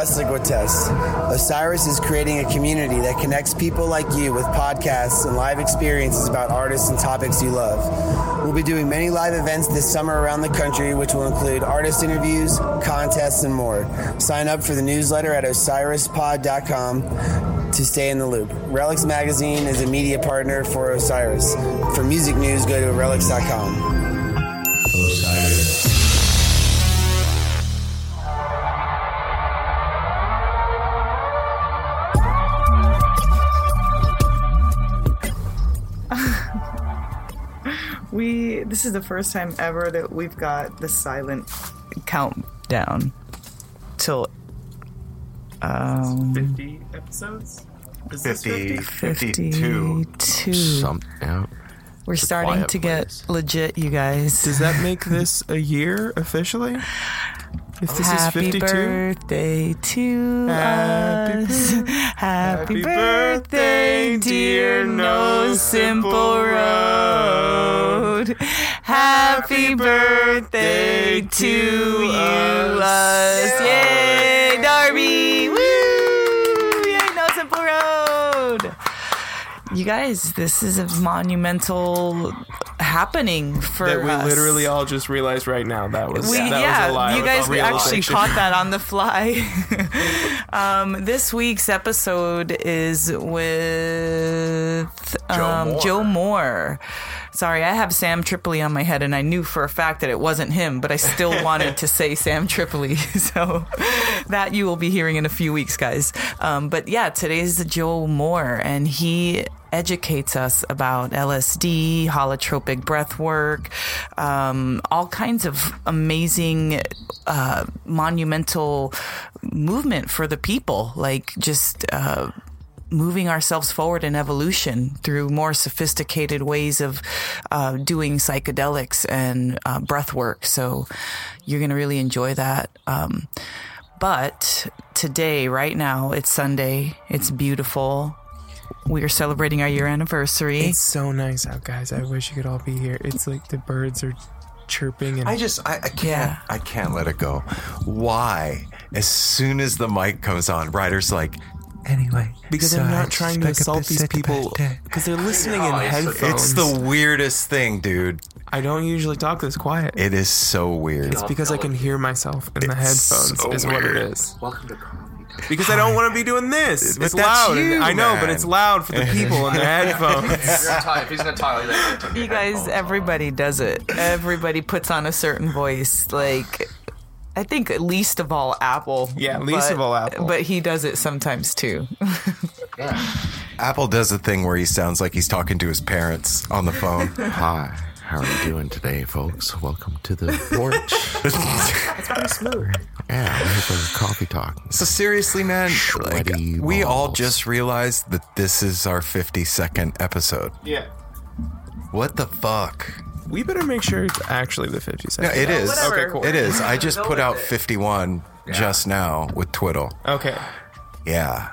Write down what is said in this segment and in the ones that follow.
The Test. Osiris is creating a community that connects people like you with podcasts and live experiences about artists and topics you love. We'll be doing many live events this summer around the country, which will include artist interviews, contests, and more. Sign up for the newsletter at osirispod.com to stay in the loop. Relix Magazine is a media partner for Osiris. For music news, go to relix.com. this is the first time ever that we've got the silent countdown till um 50 episodes? Is this 50, 52. 52. Some, yeah. We're It's starting quiet to get legit, you guys. Does that make this a year officially? If this Happy is 52? birthday to Happy us. bir- Happy birthday, dear No Simple Road. Happy birthday to you, us. us. Yay, Darby. Woo! Yay, No Simple Road. You guys, this is a monumental happening for that we us. literally all just realized right now that was we, that yeah, was a lie. You guys actually caught that on the fly. um, this week's episode is with um, Joe Moore. Joe Moore Sorry, I have Sam Tripoli on my head, and I knew for a fact that it wasn't him, but I still wanted to say Sam Tripoli. So that you will be hearing in a few weeks, guys. Um, but yeah, today's Joe Moore, and he educates us about LSD, holotropic breath work, um, all kinds of amazing, uh, monumental movement for the people, like just. Uh, moving ourselves forward in evolution through more sophisticated ways of uh, doing psychedelics and uh, breath work. So you're going to really enjoy that. Um, but today, right now, it's Sunday. It's beautiful. We are celebrating our year anniversary. It's so nice out, guys. I wish you could all be here. It's like the birds are chirping and I just I, I can't Yeah. I can't let it go. Why? As soon as the mic comes on, Ryder's like, anyway. because so I'm I not trying to just pick up insult these people because they're listening in headphones. It's the weirdest thing, dude. I don't usually talk this quiet. It is so weird. it's because I can hear myself in the It's headphones. so is what it weird. is. Because I don't want to be doing this. But It's that's loud. and- you, I know, but man. it's loud for the people in their headphones. if he's gonna talk like You guys, everybody does it. Everybody puts on a certain voice. Like, I think least of all Apple. Yeah, least but- of all Apple. But he does it sometimes too. yeah. Apple does a thing where he sounds like he's talking to his parents on the phone. Hi, how are you doing today, folks? Welcome to the porch. it's pretty smooth. yeah, we're for coffee talk. So seriously, man, like, Sweaty we all just realized that this is our 52nd episode. yeah. What the fuck? We better make sure it's actually the 50 No, seconds. it is. whatever. Okay, cool. It is. I just Go put with out it. 51 just now with Twiddle. Okay. Yeah.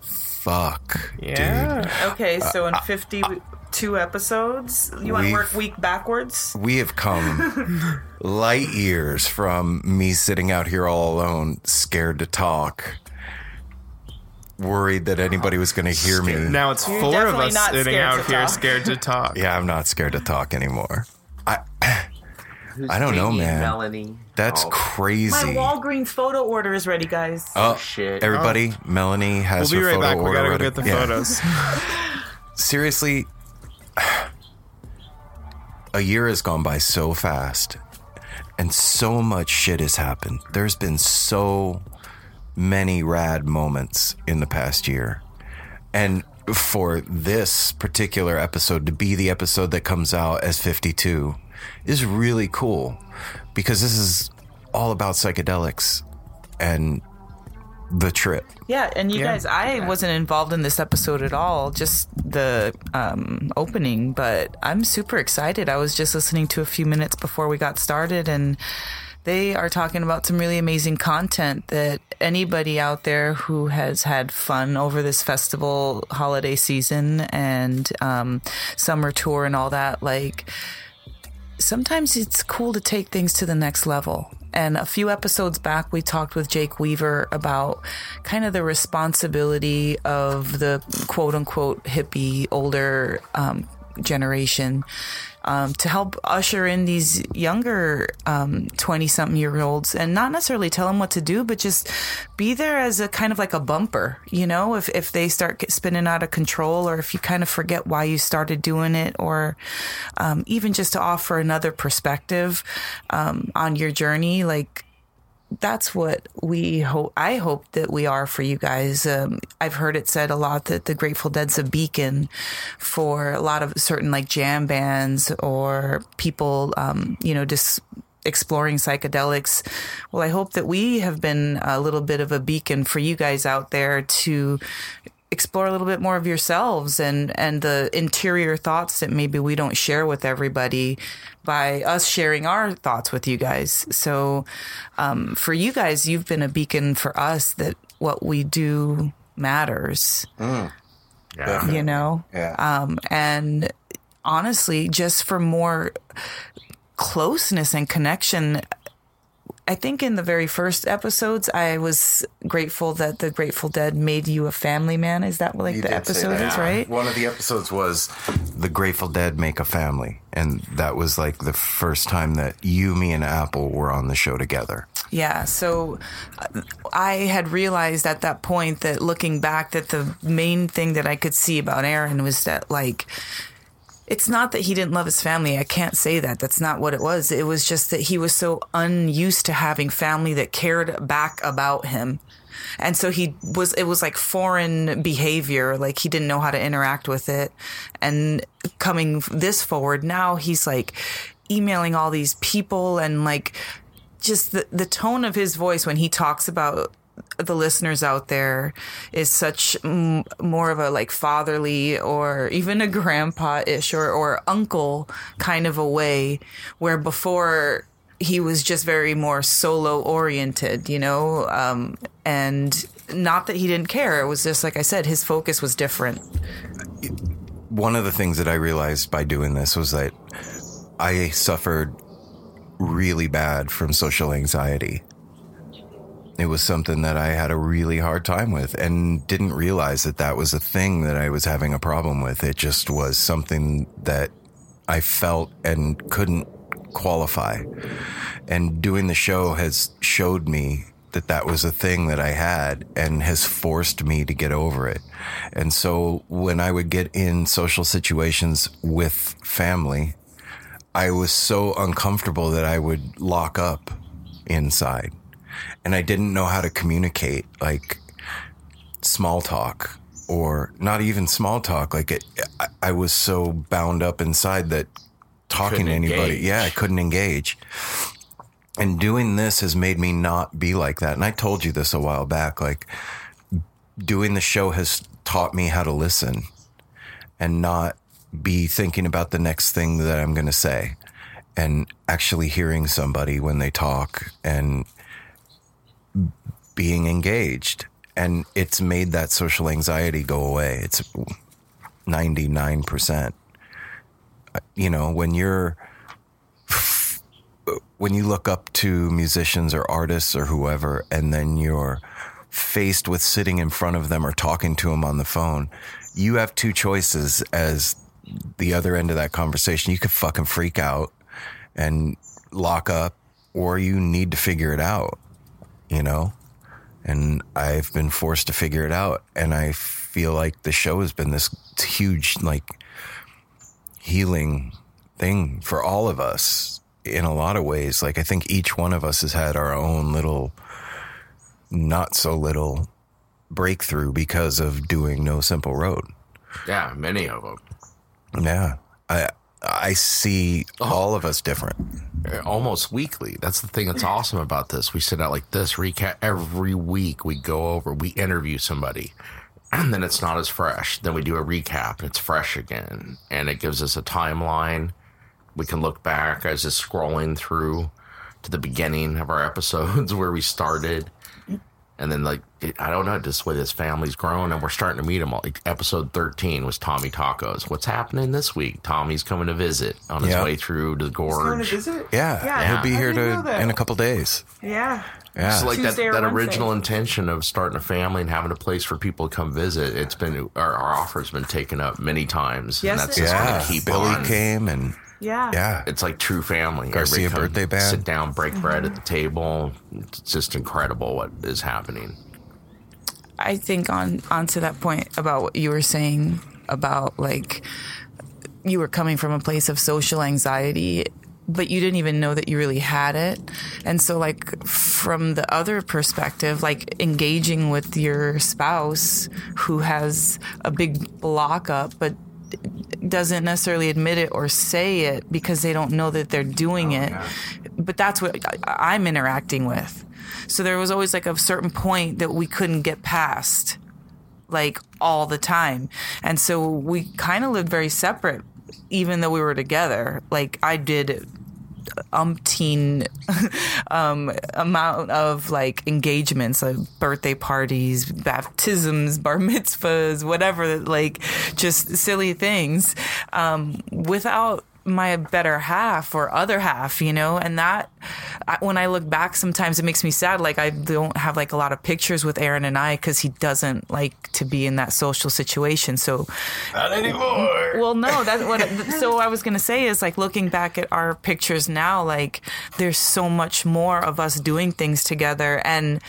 Fuck. Yeah. Okay, so uh, in uh, 52 episodes, you want to We've- work week backwards? We have come light years from me sitting out here all alone, scared to talk, worried that anybody was going to hear me. Now it's You're four of definitely us not sitting scared out to here talk. scared to talk. Yeah, I'm not scared to talk anymore. I I don't know, man. Melanie. That's Oh, crazy. Walgreens photo order is ready, guys. Oh, oh shit. Everybody, oh. Melanie We'll has be her right photo back. We order gotta go ready. get the Yeah. photos. seriously, a year has gone by so fast and so much shit has happened. There's been so many rad moments in the past year. And for this particular episode to be the episode that comes out as 52 is really cool because this is all about psychedelics and the trip. Yeah, and you Yeah. guys, I wasn't involved in this episode at all, just the um, opening, but I'm super excited. I was just listening to a few minutes before we got started, and they are talking about some really amazing content that anybody out there who has had fun over this festival holiday season and um, summer tour and all that, like, sometimes it's cool to take things to the next level. And a few episodes back, we talked with Jake Weaver about kind of the responsibility of the quote unquote hippie older um, generation um, to help usher in these younger 20 something year olds and not necessarily tell them what to do, but just be there as a kind of like a bumper, you know, if, if they start spinning out of control or if you kind of forget why you started doing it or um, even just to offer another perspective um, on your journey. Like, that's what we hope. I hope that we are for you guys. Um, I've heard it said a lot that the Grateful Dead's a beacon for a lot of certain like jam bands or people, um, you know, just exploring psychedelics. Well, I hope that we have been a little bit of a beacon for you guys out there to explore a little bit more of yourselves and and the interior thoughts that maybe we don't share with everybody by us sharing our thoughts with you guys. So um, for you guys you've been a beacon for us that what we do matters. You know? Yeah. um, and honestly just for more closeness and connection I think in the very first episodes, I was grateful that the Grateful Dead made you a family man. Is that what like You the episode is, right? One of the episodes was the Grateful Dead make a family, and that was like the first time that you, me, and Apple were on the show together. Yeah, so uh, I had realized at that point that looking back that the main thing that I could see about Aaron was that like it's not that he didn't love his family. I can't say that. That's not what it was. It was just that he was so unused to having family that cared back about him. And so he was, it was like foreign behavior. Like he didn't know how to interact with it. And coming this forward, now he's like emailing all these people and like just the, the tone of his voice when he talks about the listeners out there is such m- more of a like fatherly or even a grandpa ish or, or uncle kind of a way where before he was just very more solo oriented, you know, um, and not that he didn't care. It was just like I said, his focus was different. One of the things that I realized by doing this was that I suffered really bad from social anxiety. It was something that I had a really hard time with and didn't realize that that was a thing that I was having a problem with. It just was something that I felt and couldn't qualify. And doing the show has showed me that that was a thing that I had and has forced me to get over it. And so when I would get in social situations with family, I was so uncomfortable that I would lock up inside. And I didn't know how to communicate like small talk or not even small talk. Like it, I, I was so bound up inside that talking Couldn't to anybody, engage. yeah, I couldn't engage. And doing this has made me not be like that. And I told you this a while back. Like doing the show has taught me how to listen and not be thinking about the next thing that I'm going to say and actually hearing somebody when they talk and being engaged. And it's made that social anxiety go away. It's 99%. You know, when you're, when you look up to musicians or artists or whoever, and then you're faced with sitting in front of them or talking to them on the phone, you have two choices as the other end of that conversation. You could fucking freak out and lock up, or you need to figure it out, you know? And I've been forced to figure it out. And I feel like the show has been this huge, like, healing thing for all of us in a lot of ways. Like, I think each one of us has had our own little, not so little breakthrough because of doing No Simple Road. Yeah, many of them. Yeah. I, I see oh. all of us different. Uh, almost weekly. That's the thing that's awesome about this. We sit out like this, recap every week. We go over, we interview somebody, and then it's not as fresh. Then we do a recap, and it's fresh again, and it gives us a timeline. We can look back as it's scrolling through to the beginning of our episodes where we started. And then, like, it, I don't know, just the way this family's grown, and we're starting to meet them. Like, episode 13 was Tommy Tacos. What's happening this week? Tommy's coming to visit on his Yeah. way through to the gorge. visit? Yeah. Yeah. He'll be I here didn't to that. in a couple days. Yeah. Yeah. So like that, Tuesday or that Wednesday. original intention of starting a family and having a place for people to come visit, it's been our, our offer's been taken up many times, Yes, and that's it just yeah. going to keep Billy on. came and Yeah. yeah. It's like true family. Garcia Everybody birthday band. Sit down, break bread at mm-hmm. the table. It's just incredible what is happening. I think on onto that point about what you were saying about like you were coming from a place of social anxiety but you didn't even know that you really had it and so like from the other perspective like engaging with your spouse who has a big block up, but doesn't necessarily admit it or say it because they don't know that they're doing oh, it but that's what I- i'm interacting with so there was always like a certain point that we couldn't get past like all the time. And so we kind of lived very separate even though we were together. Like I did umpteen um, amount of like engagements, like birthday parties, baptisms, bar mitzvahs, whatever, like just silly things, um, without my better half or other half, you know, and that I, when I look back, sometimes it makes me sad. Like I don't have like a lot of pictures with Aaron and I because he doesn't like to be in that social situation. So Not anymore. well, no, that's what. So I was gonna say is like looking back at our pictures now, like there's so much more of us doing things together, and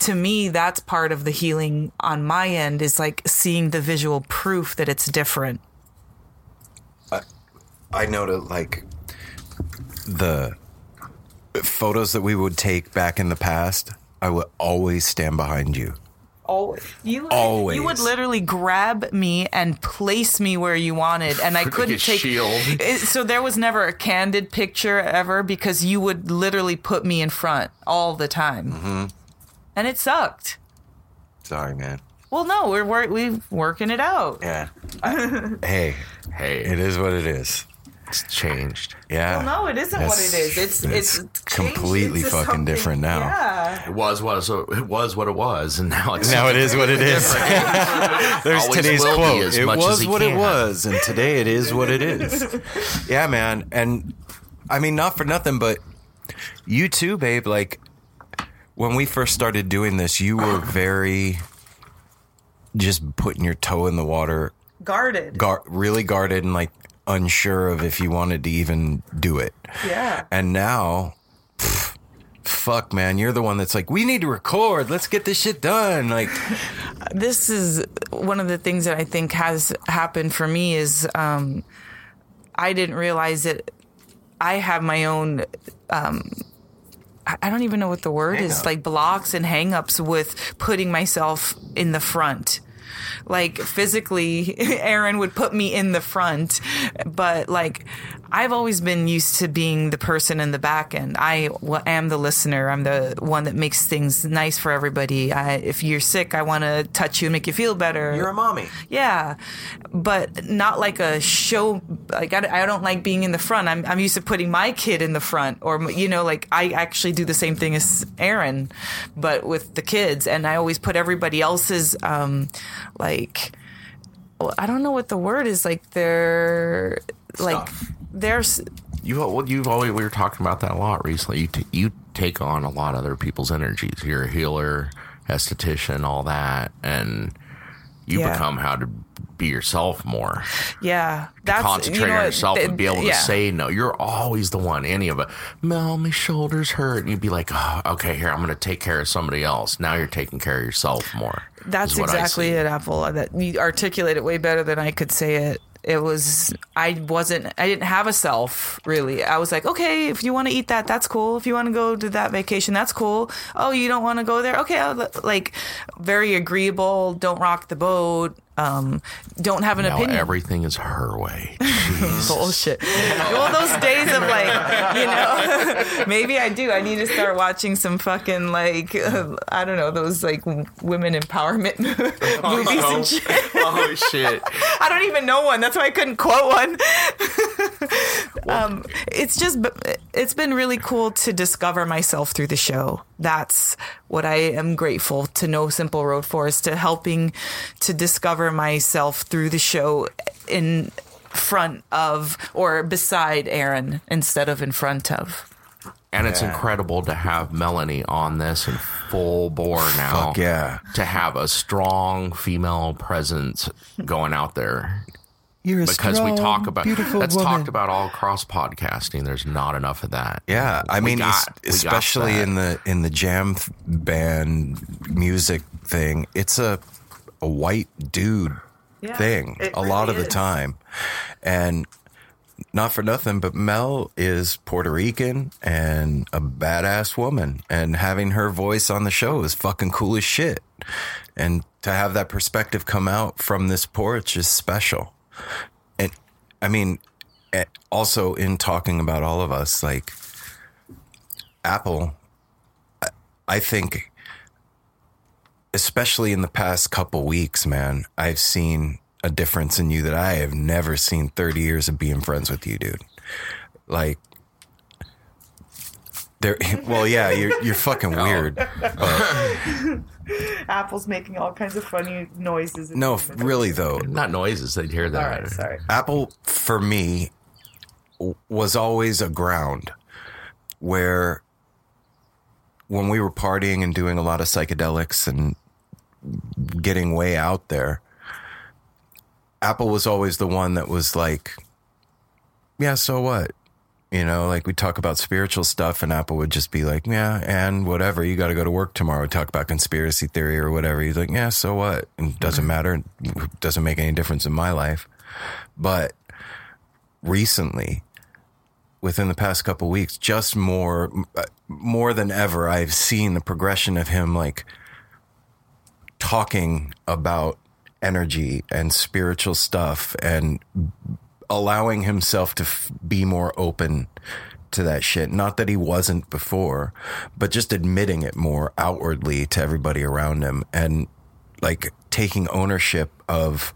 to me, that's part of the healing on my end is like seeing the visual proof that it's different. I know that like the photos that we would take back in the past, I would always stand behind you. Always. You Always. You would literally grab me and place me where you wanted, and I couldn't take. shield. It, so there was never a candid picture ever because you would literally put me in front all the time, Mm-hmm. and it sucked. Sorry, man. Well, no, we're, we're we're working it out. Yeah. hey, Hey, it is what it is. It's changed. Yeah. Well, no, it isn't what it is. It's it's, completely changed fucking different now. Yeah. It was what so it was what it was, and now it's Now it is what it is. There's Always today's quote. as It much as was he what it was, and today it is what it is. yeah, man. And I mean, not for nothing, but you too, babe. Like when we first started doing this, you were very just putting your toe in the water, Guarded. gar- really guarded, and like unsure of if you wanted to even do it. Yeah. And now, pff, fuck, man, you're the one that's like, we need to record. Let's get this shit done. Like, this is one of the things that I think has happened for me is um, I didn't realize that I have my own. Um, I I don't even know what the word is like blocks and hangups with putting myself in the front. Like physically, Aaron would put me in the front, but like I've always been used to being the person in the back end. I am the listener. I'm the one that makes things nice for everybody. I, if you're sick, I want to touch you and make you feel better. you're a mommy. Yeah, but not like a show. Like I, I don't like being in the front. I'm I'm used to putting my kid in the front, or you know, like I actually do the same thing as Aaron, but with the kids, and I always put everybody else's um like. I don't know what the word is. Like they're like there's You well, you've always we were talking about that a lot recently. You t- you take on a lot of other people's energies. You're a healer, esthetician, all that, and you Yeah. become how to be yourself more. yeah. That's Concentrate you know on yourself th- and be able to yeah. say no. You're always the one. Any of it. Mel, my shoulders hurt, and you'd be like, oh, okay, here I'm going to take care of somebody else. Now you're taking care of yourself more. That's is what I exactly it, Apple. That you articulate it way better than I could say it. It was I wasn't I didn't have a self really. I was like, okay, if you want to eat that, that's cool. If you want to go to that vacation, that's cool. Oh, you don't want to go there? Okay, I'll, like very agreeable. Don't rock the boat. Um, don't have an Now opinion. everything is her way. bullshit. well, those days of like, you know, maybe I do. I need to start watching some fucking like, uh, I don't know, those like women empowerment movies and shit. oh shit! I don't even know one. That's why I couldn't quote one. um, it's just, it's been really cool to discover myself through the show. That's what I am grateful to No Simple Road for is to helping to discover myself through the show in front of or beside Aaron instead of in front of. And it's incredible to have Melanie on this in full bore now. Fuck yeah. To have a strong female presence going out there. You're a Because we strong, talk about beautiful that's woman. talked about all cross podcasting. There's not enough of that. Yeah, I We mean, got- es- we got especially in the in the jam band music thing, it's a a white dude Yeah, thing it a lot of really the time, and not for nothing, but Mel is Puerto Rican and a badass woman, and having her voice on the show is fucking cool as shit, and to have that perspective come out from this porch is special, and I mean, also in talking about all of us, like. Apple, I think, especially in the past couple weeks, man, I've seen a difference in you that I have never seen 30 years of being friends with you, dude. Like, there, well, yeah, you're, you're fucking weird. Apple's making all kinds of funny noises. No, really, though, Not noises, they'd hear that. sorry. Apple, for me, w- was always a ground where when we were partying and doing a lot of psychedelics and getting way out there, Apple was always the one that was like, yeah, so what? You know, like we talk about spiritual stuff, and Apple would just be like, yeah, and whatever. You got to go to work tomorrow. We talk about conspiracy theory or whatever. He's like, yeah, so what? It doesn't mm-hmm. matter. It doesn't make any difference in my life. But recently, within the past couple weeks, just more, uh, more than ever, I've seen the progression of him like talking about energy and spiritual stuff and allowing himself to f- be more open to that shit. Not that he wasn't before, but just admitting it more outwardly to everybody around him and like taking ownership of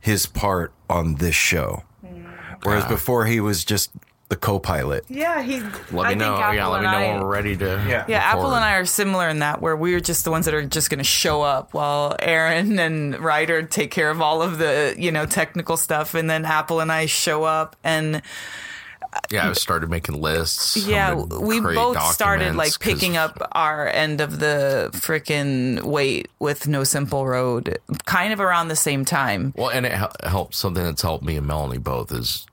his part on this show. Mm. Whereas before he was just the co-pilot. Yeah, he. Let I me know. Apple Yeah, let me know I- when we're ready to. Yeah. Yeah, Apple record. and I are similar in that where we're just the ones that are just going to show up while Aaron and Ryder take care of all of the, you know, technical stuff. And then Apple and I show up and Yeah, I started making lists. Yeah, we both started like picking up our end of the freaking weight with No Simple Road kind of around the same time. Well, and it hel- helps. Something that's helped me and Melanie both is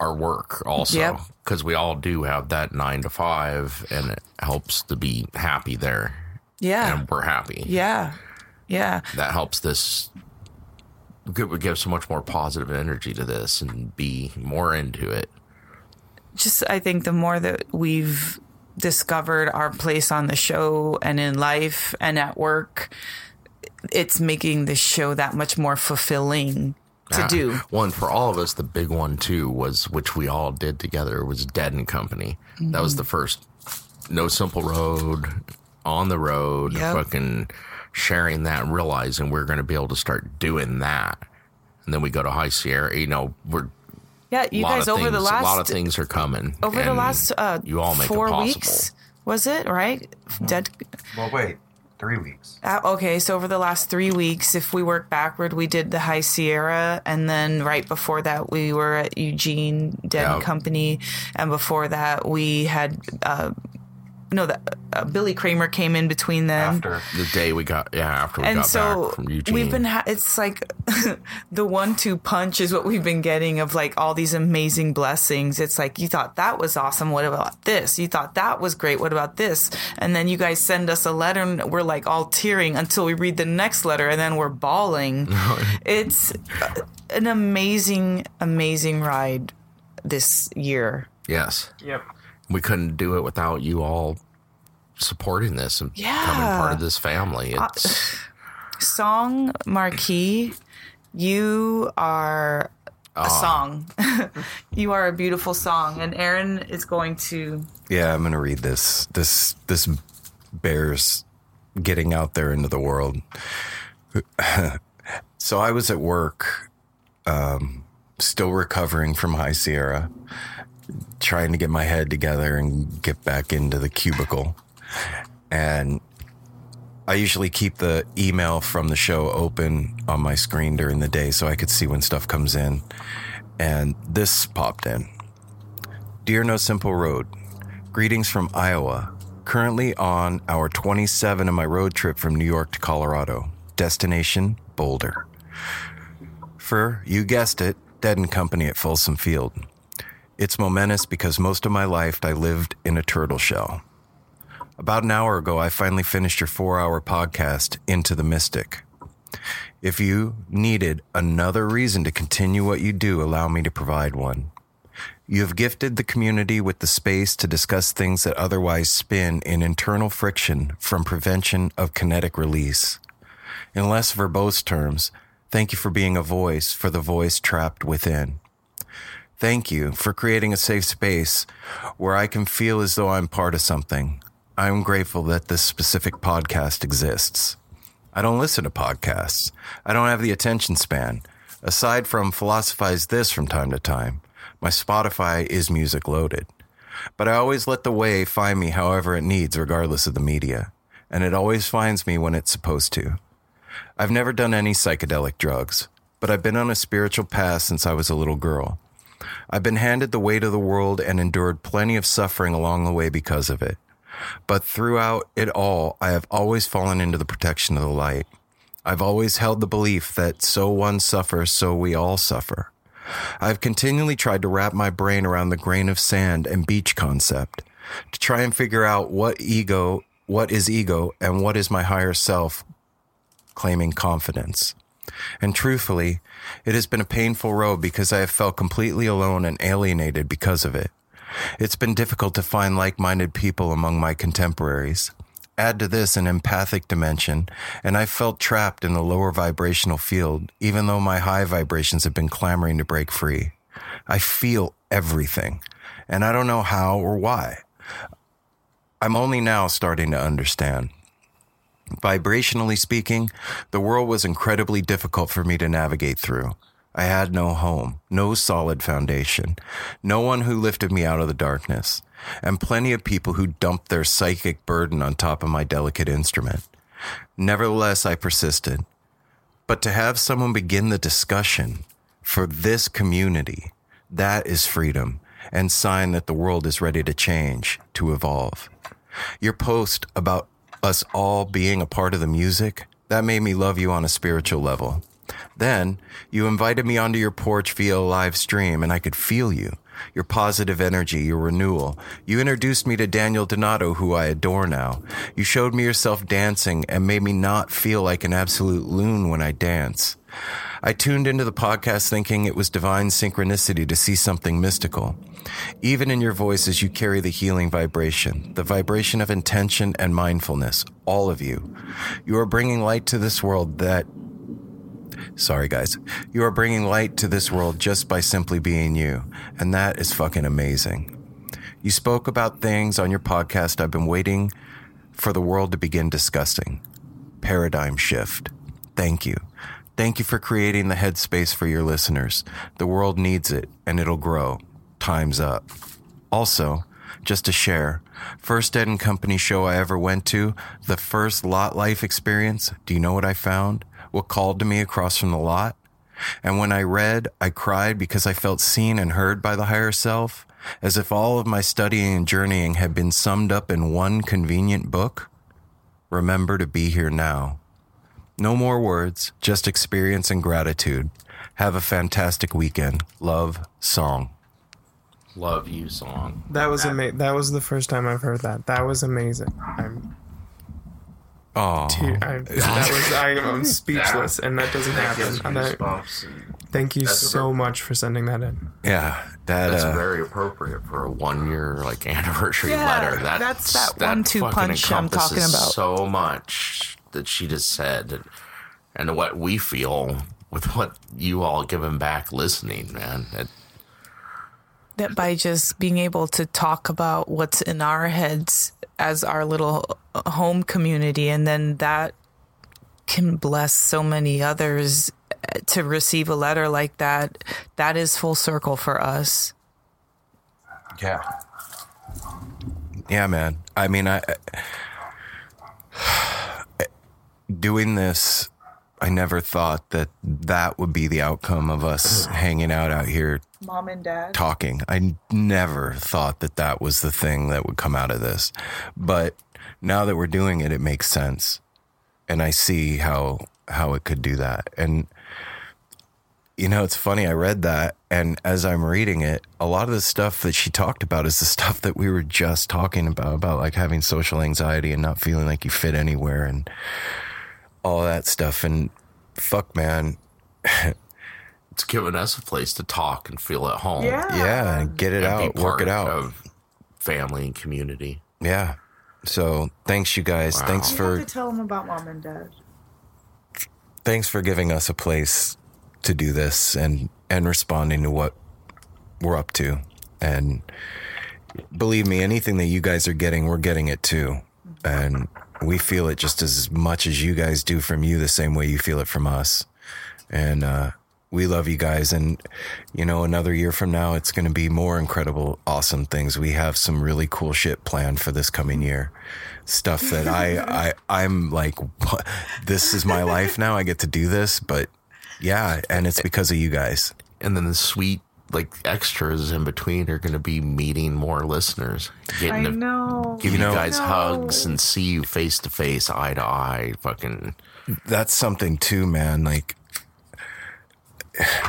our, work also, Yep. because we all do have that nine to five, and it helps to be happy there, Yeah. and we're happy. Yeah. Yeah. That helps this. Give, we give so much more positive energy to this and be more into it. just I think the more that we've discovered our place on the show and in life and at work, it's making the show that much more fulfilling to Ah, do. One for all of us, the big one too was which we all did together was Dead and Company. That was Mm-hmm. the first No Simple Road on the road, Yep. fucking sharing that and realizing we're going to be able to start doing that. And then we go to High Sierra. You know, we're Yeah, you guys of over the last a lot of things are coming over the last uh, you all make four it weeks was it right? Dead. Well, wait, three weeks. Uh, okay, so over the last three weeks, if we work backward, we did the High Sierra, and then right before that, we were at Eugene Yeah. Company, and before that, we had uh, no, that uh, Billy Kramer came in between them. After. The day we got, yeah, after we and got so back from Eugene. we've been ha- it's like the one-two punch is what we've been getting of like all these amazing blessings it's like you thought that was awesome what about this you thought that was great what about this and then you guys send us a letter and we're like all tearing until we read the next letter and then we're bawling it's uh, an amazing amazing ride this year yes. Yep. We couldn't do it without you all supporting this and becoming part of this family. It's song marquee you are a song you are a beautiful song and aaron is going to Yeah, I'm gonna read this. This this bears getting out there into the world. so I was at work, um, still recovering from High Sierra, trying to get my head together and get back into the cubicle, and I usually keep the email from the show open on my screen during the day so I could see when stuff comes in. And this popped in. Dear No Simple Road, greetings from Iowa. Currently on our 27 of my road trip from New York to Colorado. Destination Boulder. For, you guessed it, Dead and Company at Folsom Field. It's momentous because most of my life I lived in a turtle shell. About an hour ago, I finally finished your four hour podcast, Into the Mystic. If you needed another reason to continue what you do, allow me to provide one. You have gifted the community with the space to discuss things that otherwise spin in internal friction from prevention of kinetic release. In less verbose terms, thank you for being a voice for the voice trapped within. Thank you for creating a safe space where I can feel as though I'm part of something. I'm grateful that this specific podcast exists. I don't listen to podcasts. I don't have the attention span. Aside from philosophize this from time to time, my Spotify is music loaded. But I always let the way find me however it needs, regardless of the media. And it always finds me when it's supposed to. I've never done any psychedelic drugs, but I've been on a spiritual path since I was a little girl. I've been handed the weight of the world and endured plenty of suffering along the way because of it. But throughout it all, I have always fallen into the protection of the light. I've always held the belief that so one suffers, so we all suffer. I've continually tried to wrap my brain around the grain of sand and beach concept to try and figure out what ego, what is ego, and what is my higher self claiming confidence. And truthfully, it has been a painful road because I have felt completely alone and alienated because of it. It's been difficult to find like minded people among my contemporaries. Add to this an empathic dimension, and I felt trapped in the lower vibrational field, even though my high vibrations have been clamoring to break free. I feel everything, and I don't know how or why. I'm only now starting to understand. Vibrationally speaking, the world was incredibly difficult for me to navigate through. I had no home, no solid foundation, no one who lifted me out of the darkness, and plenty of people who dumped their psychic burden on top of my delicate instrument. Nevertheless, I persisted. But to have someone begin the discussion for this community, that is freedom and sign that the world is ready to change, to evolve. Your post about us all being a part of the music, that made me love you on a spiritual level. Then you invited me onto your porch via a live stream and I could feel you, your positive energy, your renewal. You introduced me to Daniel Donato, who I adore now. You showed me yourself dancing and made me not feel like an absolute loon when I dance. I tuned into the podcast thinking it was divine synchronicity to see something mystical. Even in your voices, you carry the healing vibration, the vibration of intention and mindfulness, all of you. You are bringing light to this world that Sorry, guys. You are bringing light to this world just by simply being you. And that is fucking amazing. You spoke about things on your podcast I've been waiting for the world to begin discussing. Paradigm shift. Thank you. Thank you for creating the headspace for your listeners. The world needs it and it'll grow. Time's up. Also, just to share, first Dead and Company show I ever went to, the first lot life experience. Do you know what I found? What called to me across from the lot? And when I read, I cried because I felt seen and heard by the higher self, as if all of my studying and journeying had been summed up in one convenient book. Remember to be here now. No more words, just experience and gratitude. Have a fantastic weekend. Love, song. Love you song. That was amazing. That was the first time I've heard that. That was amazing. I'm. Oh, Tear- I, that was I, I'm speechless, and that doesn't happen. And I- thank you That's so much for sending that in. yeah, that That's uh, very appropriate for a one year like anniversary Yeah, letter. That, that's that one-two punch I'm talking about. So much that she just said, and, and what we feel with what you all giving back listening, man. It, that by just being able to talk about what's in our heads as our little home community and then that can bless so many others uh, to receive a letter like that that is full circle for us Yeah. Yeah, man. I mean, I doing this. I never thought that that would be the outcome of us hanging out out here mom and dad talking. I never thought that that was the thing that would come out of this. But now that we're doing it, it makes sense. And I see how how it could do that. And you know, it's funny. I read that, and as I'm reading it, a lot of the stuff that she talked about is the stuff that we were just talking about about like having social anxiety and not feeling like you fit anywhere and all that stuff. And fuck, man, it's given us a place to talk and feel at home. yeah, and get it and be out, work it out. Of family and community. Yeah. So thanks, you guys. Wow. Thanks for tell them about mom and dad thanks for giving us a place to do this and and responding to what we're up to. And believe me, anything that you guys are getting, we're getting it too. And we feel it just as much as you guys do from you, the same way you feel it from us. And uh, we love you guys. And you know, another year from now, it's going to be more incredible, awesome things. We have some really cool shit planned for this coming year. Stuff that I, I, I'm like, what? this is my life now. I get to do this, but yeah, and it's because of you guys. And then the sweet like extras in between are going to be meeting more listeners, getting I to know. give You you, know- guys No. hugs and see you face to face, eye to eye. Fucking that's something too, man. Like,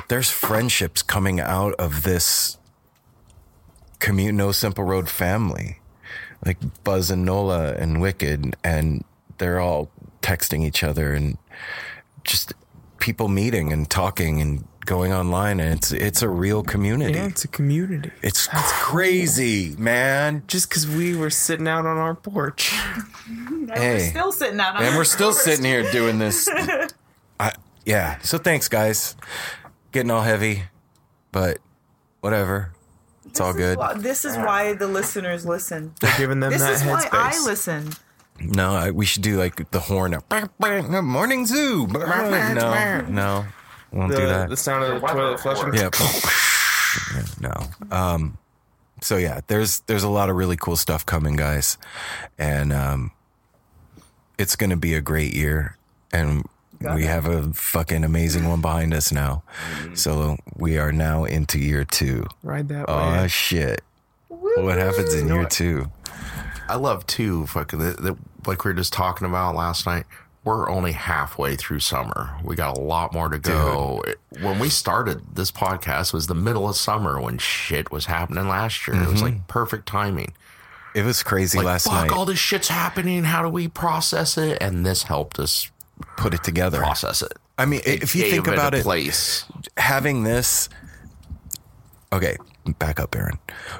there's friendships coming out of this commute No Simple Road family, like Buzz and Nola and Wicked, and they're all texting each other and just people meeting and talking and going online, and it's it's a real community. Yeah, it's a community. It's That's crazy, man. Just because we were sitting out on our porch. Hey. Still sitting out on and our we're still porch. sitting here doing this. I, yeah. So thanks, guys. Getting all heavy, but whatever. It's all good. Well, this is why the listeners listen. They're giving them This that is why I listen. No, I, we should do like the horn. Up. Morning zoo. No, no, won't do The, that. the sound of the toilet flushing. Yeah. no. Um so yeah, there's there's a lot of really cool stuff coming, guys. And um it's going to be a great year and we have a fucking amazing one behind us now. So we are now into year 2. Right that Oh way. shit. What happens in year 2? I love two. Fucking the, the, like we were just talking about last night. We're only halfway through summer. We got a lot more to go. It- when we started this podcast was the middle of summer when shit was happening last year. It was mm-hmm. like perfect timing. It was crazy Like last fuck, night. all this shit's happening. How do we process it? And this helped us Put it together. process it. I mean, if you think about a it, place. having this okay back up aaron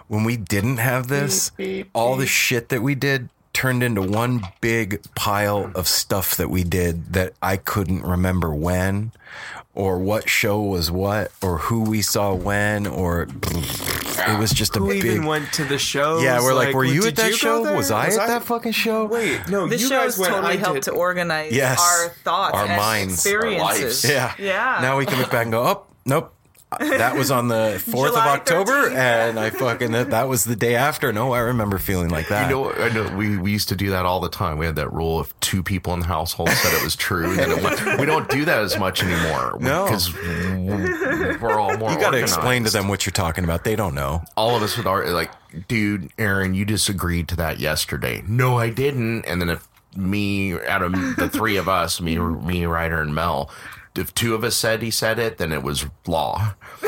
when we didn't have this all the shit that we did turned into one big pile of stuff that we did that i couldn't remember when or what show was what or who we saw when or it was just a Who big even went to the show? yeah we're like, were you at that go show was i at that fucking show Wait, no, This you show guys has went. totally I helped did. to organize Yes. our thoughts Our and minds. Our experiences. Yeah. Yeah. Now we can look back and go, oh, nope. That was on the 4th of October, 13th. and I fucking, that, that was the day after. No, I remember feeling like that. You know, I know we, we used to do that all the time. We had that rule if two people in the household said it was true, then it went, we don't do that as much anymore. No. because we're all more. you got to explain to them what you're talking about. They don't know. All of us would are like, dude, Aaron, you disagreed to that yesterday. No, I didn't. And then if me, out of the three of us, me, me, Ryder, and Mel. If two of us said he said it, then it was law.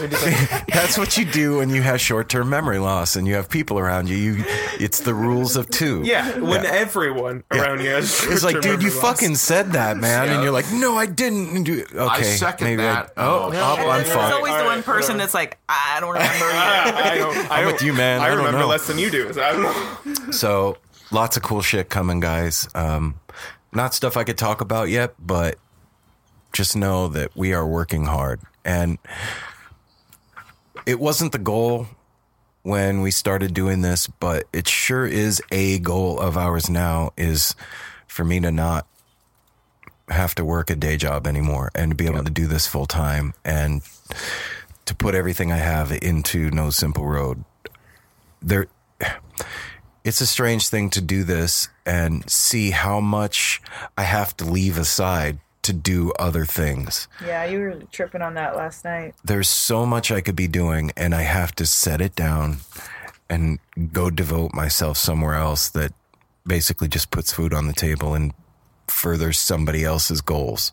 That's what you do when you have short-term memory loss and you have people around you. You, it's the rules of two. Yeah, when everyone around you has It's like, dude, you short-term fucking said that, man, and you're like, no, I didn't. And do- Okay, second maybe that. I, oh, Oh, oh, I'm There's fucked. always the one person whatever. that's like, I don't remember. loss. I don't. I I'm don't, with you, man. I I, don't remember know. less than you do. So I don't know. So lots of cool shit coming, guys. Um, not stuff I could talk about yet, but just know that we are working hard. And it wasn't the goal when we started doing this, but it sure is a goal of ours now is for me to not have to work a day job anymore and to be able to do this full time and to put everything I have into No Simple Road. There it's a strange thing to do this and see how much I have to leave aside to do other things. Yeah, you were tripping on that last night. There's so much I could be doing, and I have to set it down and go devote myself somewhere else that basically just puts food on the table and furthers somebody else's goals.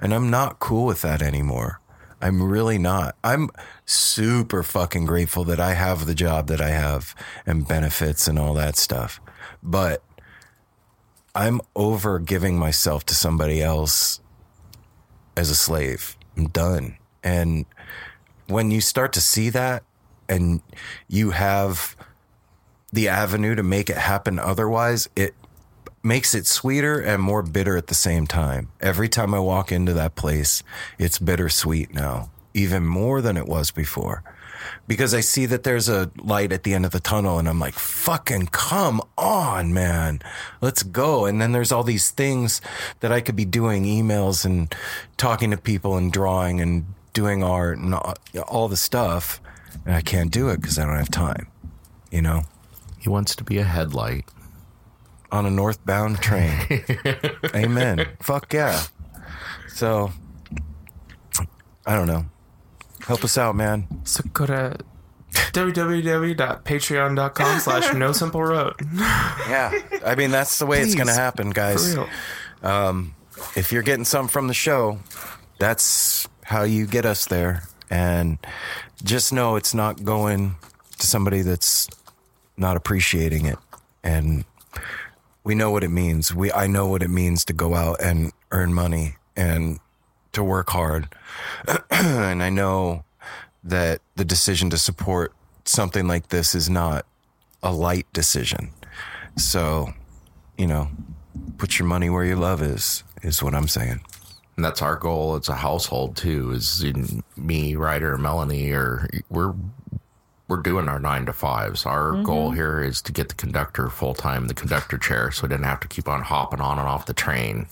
And I'm not cool with that anymore. I'm really not. I'm super fucking grateful that I have the job that I have and benefits and all that stuff. But I'm over giving myself to somebody else as a slave. I'm done. And when you start to see that and you have the avenue to make it happen otherwise, it makes it sweeter and more bitter at the same time. Every time I walk into that place, it's bittersweet now, even more than it was before. Because I see that there's a light at the end of the tunnel and I'm like, fucking come on, man. Let's go. And then there's all these things that I could be doing emails and talking to people and drawing and doing art and all, all the stuff. And I can't do it because I don't have time, you know? He wants to be a headlight. on a northbound train. Amen. Fuck yeah. So, I don't know. Help us out, man. So go to www.patreon.com slash no simple road. Yeah. I mean, that's the way it's going to happen, guys. Um, if you're getting something from the show, that's how you get us there. And just know it's not going to somebody that's not appreciating it. And we know what it means. We I know what it means to go out and earn money and to work hard. and I know that the decision to support something like this is not a light decision. So, you know, put your money where your love is, is what I'm saying. And that's our goal as a household too. Is in me, Ryder, Melanie, or we're we're doing our nine to fives. Our mm-hmm. goal here is to get the conductor full time the conductor chair, so we didn't have to keep on hopping on and off the train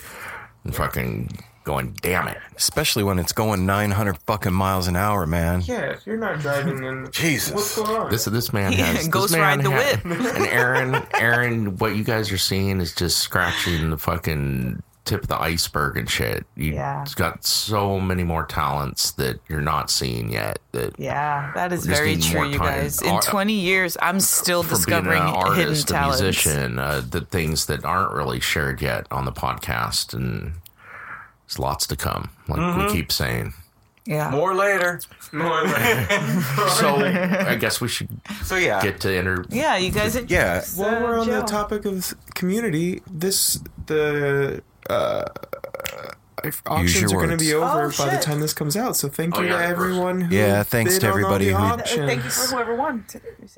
and fucking going. Damn it! Especially when it's going 900 fucking miles an hour, man. Yeah, if you're not driving, then Jesus. what's going on? This this man Yeah, has ghost this man ride the ha- whip. and Aaron, Aaron, what you guys are seeing is just scratching the fucking tip of the iceberg and shit. You, Yeah. He's got so many more talents that you're not seeing yet. That Yeah, that is just very need true, you time. guys. In Ar- 20 years, I'm still for discovering being an hidden artist, a talents. musician, uh, the things that aren't really shared yet on the podcast, and there's lots to come. Like Mm-hmm. we keep saying. Yeah. More later. More later. So I guess we should So, yeah. get to enter. Yeah, you guys. yeah. while we're on the topic of community, this the uh, if auctions are going to be over Oh, by the time this comes out. So thank Oh, you yeah, to everyone. Who Yeah, thanks to everybody who- auctions. Thank you for whoever won.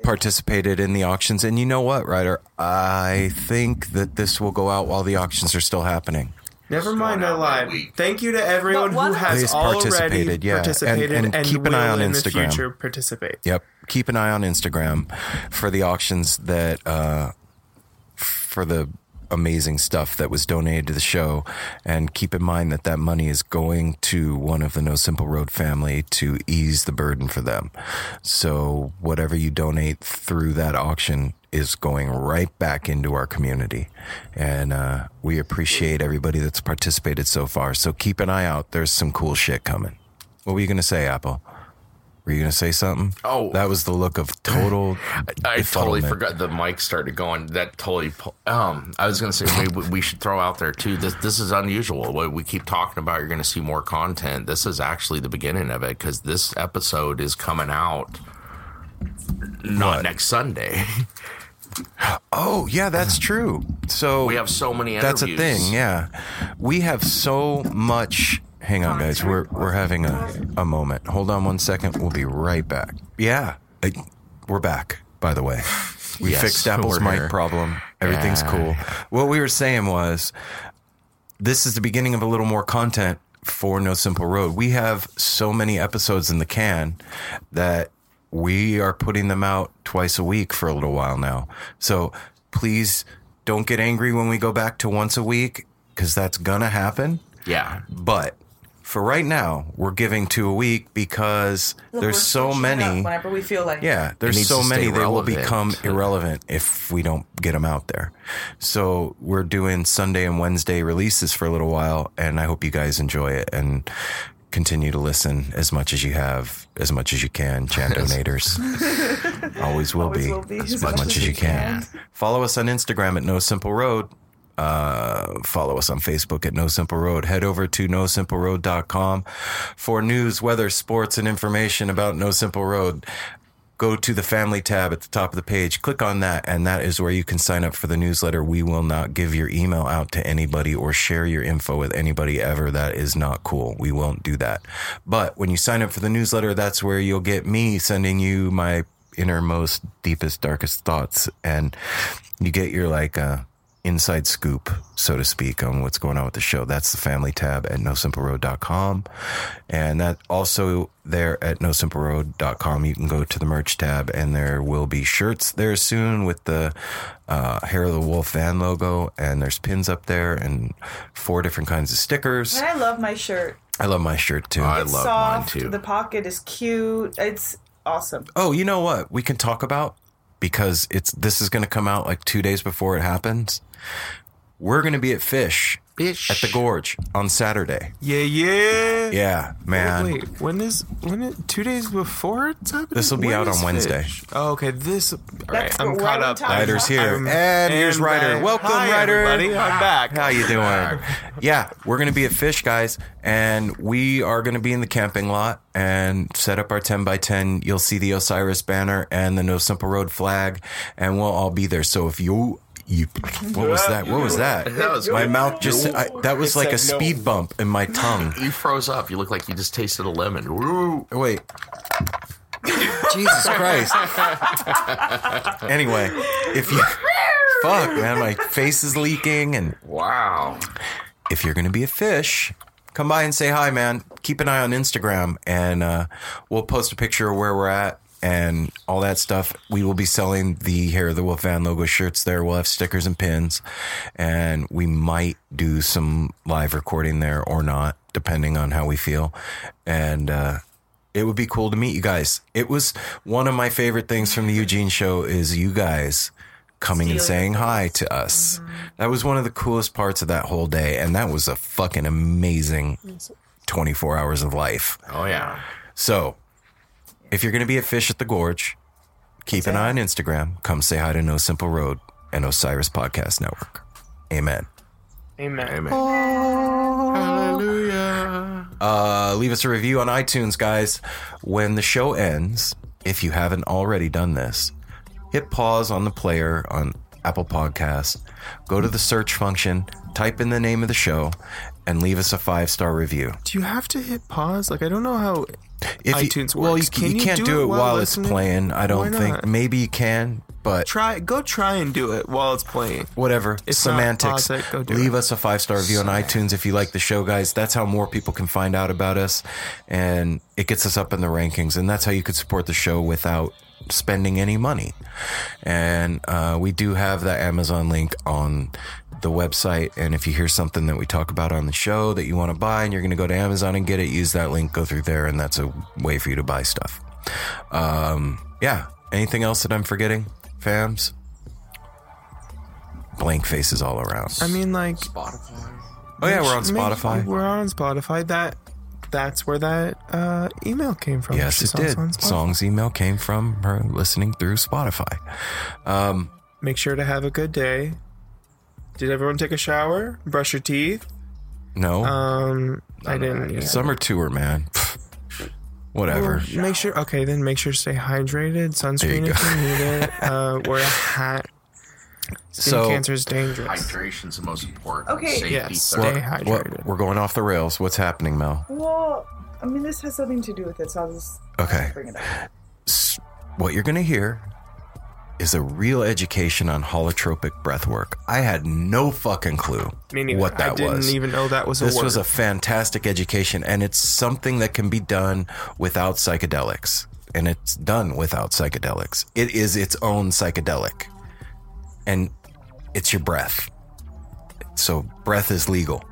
Participated in the auctions. And you know what, Ryder? I think that this will go out while the auctions are still happening. Never mind, I lied. Thank you to everyone who has Who's already participated, yeah. And- participated and and, keep an eye on in Instagram. the future participate. Yep. Keep an eye on Instagram for the auctions that, uh, for the amazing stuff that was donated to the show. And keep in mind that that money is going to one of the No Simple Road family to ease the burden for them. So whatever you donate through that auction is going right back into our community. And, uh, we appreciate everybody that's participated so far. So keep an eye out. There's some cool shit coming. What were you going to say, Apple? Were you going to say something? Oh. that was the look of total. I totally forgot the mic started going. That totally. Um, I was gonna say maybe we should throw out there too. This this is unusual. What we keep talking about, you're gonna see more content. This is actually the beginning of it because this episode is coming out not What? next Sunday. Oh, yeah, that's true. So We have so many. that's a thing. Yeah, we have so much. Hang on, guys. We're we're having a a moment. Hold on one second. We'll be right back. Yeah, I, we're back. By the way, we Yes, fixed Apple's mic here. problem. Everything's Yeah. cool. What we were saying was, this is the beginning of a little more content for No Simple Road. We have so many episodes in the can that we are putting them out twice a week for a little while now. So please don't get angry when we go back to once a week because that's gonna happen. Yeah, But for right now, we're giving two a week because there's so many. Whenever we feel like. Yeah, there's so many they will become irrelevant if we don't get them out there. So we're doing Sunday and Wednesday releases for a little while, and I hope you guys enjoy it and continue to listen as much as you have, as much as you can. Chan donators always will Always be, will be. as much, as you can. Follow us on Instagram at No Simple Road. Uh, follow us on Facebook at No Simple Road. Head over to NoSimpleRoad.com for news, weather, sports, and information about No Simple Road. Go to the family tab at the top of the page. Click on that, and that is where you can sign up for the newsletter. We will not give your email out to anybody or share your info with anybody ever. That is not cool. We won't do that. But when you sign up for the newsletter, that's where you'll get me sending you my innermost, deepest, darkest thoughts. And you get your like, uh, inside scoop, so to speak, on what's going on with the show. That's the family tab at nosimpleroad.com. And that also there at nosimpleroad.com, you can go to the merch tab and there will be shirts there soon with the uh, Hair of the Wolf van logo. And there's pins up there and four different kinds of stickers. And I love my shirt. I love my shirt too. I It's love soft. mine too. The pocket is cute. It's awesome. Oh, you know what? We can talk about because it's this is going to come out like 2 days before it happens. We're going to be at Phish Phish. at the Gorge on Saturday. Yeah, yeah. Yeah, man. Wait, when is when is two days before it's happening? This will be When out is on Wednesday. Phish? Oh, okay. This. All right, I'm right caught on up. time. Ryder's here. I'm- and here's Ryder. back. Welcome, Hi, Ryder. everybody. I'm back. How you doing? yeah, we're gonna be at Phish, guys, and we are gonna be in the camping lot and set up our 10 by 10. You'll see the Osiris banner and the No Simple Road flag, and we'll all be there. So if you you, what was that? What was that? That was my good. mouth just. I, that was like a said no. speed bump in my tongue. You froze up. You look like you just tasted a lemon. Woo. Wait. Jesus Christ. anyway, if you fuck man, my face is leaking and Wow. if you're going to be a fish, come by and say hi, man. Keep an eye on Instagram and uh, we'll post a picture of where we're at and all that stuff. We will be selling the Hair of the Wolf Van logo shirts there. We'll have stickers and pins and we might do some live recording there or not, depending on how we feel. And, uh, it would be cool to meet you guys. It was one of my favorite things from the Eugene show is you guys coming and saying hi to us. That was one of the coolest parts of that whole day. And that was a fucking amazing 24 hours of life. Oh yeah. So if you're going to be at Phish at the Gorge, keep an eye on Instagram. Come say hi to No Simple Road and Osiris Podcast Network. Amen. Amen. Amen. Hallelujah. Uh, leave us a review on iTunes, guys. When the show ends, if you haven't already done this, hit pause on the player on Apple Podcasts, go to the search function, type in the name of the show, and leave us a five star review. Do you have to hit pause? Like I don't know how If you- iTunes works. well, you, Can you can't do, it while, it's playing. I don't think. Maybe you can, but Try go try and do it while it's playing. whatever. If Semantics. it, do Leave it. us a five star review on iTunes if you like the show, guys. That's how more people can find out about us, and it gets us up in the rankings. And that's how you could support the show without spending any money. And uh, we do have the Amazon link on the website. And if you hear something that we talk about on the show that you want to buy, and you're going to go to Amazon and get it, use that link, go through there, and that's a way for you to buy stuff. Um, yeah. Anything else that I'm forgetting, fams? Blank faces all around. I mean, like Spotify. Oh yeah, we're on make- Spotify. We're on Spotify. That that's where that uh, email came from. Yes, it did. also on Spotify. Song's email came from her listening through Spotify. Um, Make sure to have a good day. Did everyone take a shower? Brush your teeth? no, Um, I didn't. either. summer tour, man. Whatever. Well, make sure. Okay, then make sure to stay hydrated. There you Sunscreen if go. you need it. Uh, wear a hat. Skin So- cancer is dangerous. Hydration's the most important. Okay. Safety Yes, third. stay What- hydrated. what- we're going off the rails. What's happening, Mel? Well, I mean, this has something to do with it, so I'll just Okay. bring it up. S- What you're going to hear is a real education on holotropic breath work. I had no fucking clue what that was. I didn't was. even know that was a this word. was a fantastic education, and it's something that can be done without psychedelics. And it's done without psychedelics. It is its own psychedelic, and it's your breath. So, breath is legal.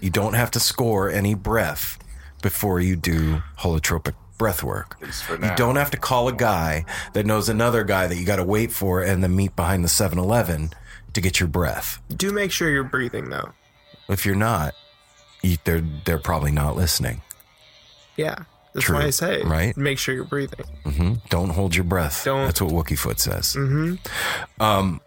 You don't have to score any breath before you do holotropic breath work. You don't have to call a guy that knows another guy that you got to wait for and then meet behind the 7 Eleven to get your breath. Do make sure you're breathing though. If you're not, you, they're they're probably not listening. Yeah, that's True, why I say right? Make sure you're breathing. hmm Don't hold your breath. Don't- That's what Wookiefoot says. hmm Um,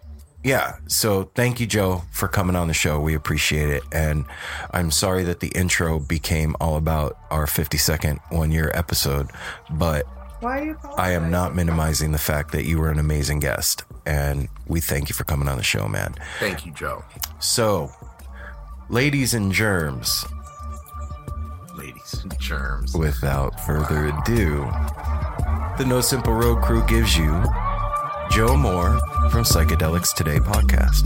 yeah. So thank you, Joe, for coming on the show. We appreciate it, and I'm sorry that the intro became all about our 50 second one year episode, but Why are you I am not minimizing the fact that you were an amazing guest, and we thank you for coming on the show, man. Thank you, Joe. So, ladies and germs, Ladies and germs. without further ado, the No Simple Road crew gives you Joe Moore from Psychedelics Today podcast.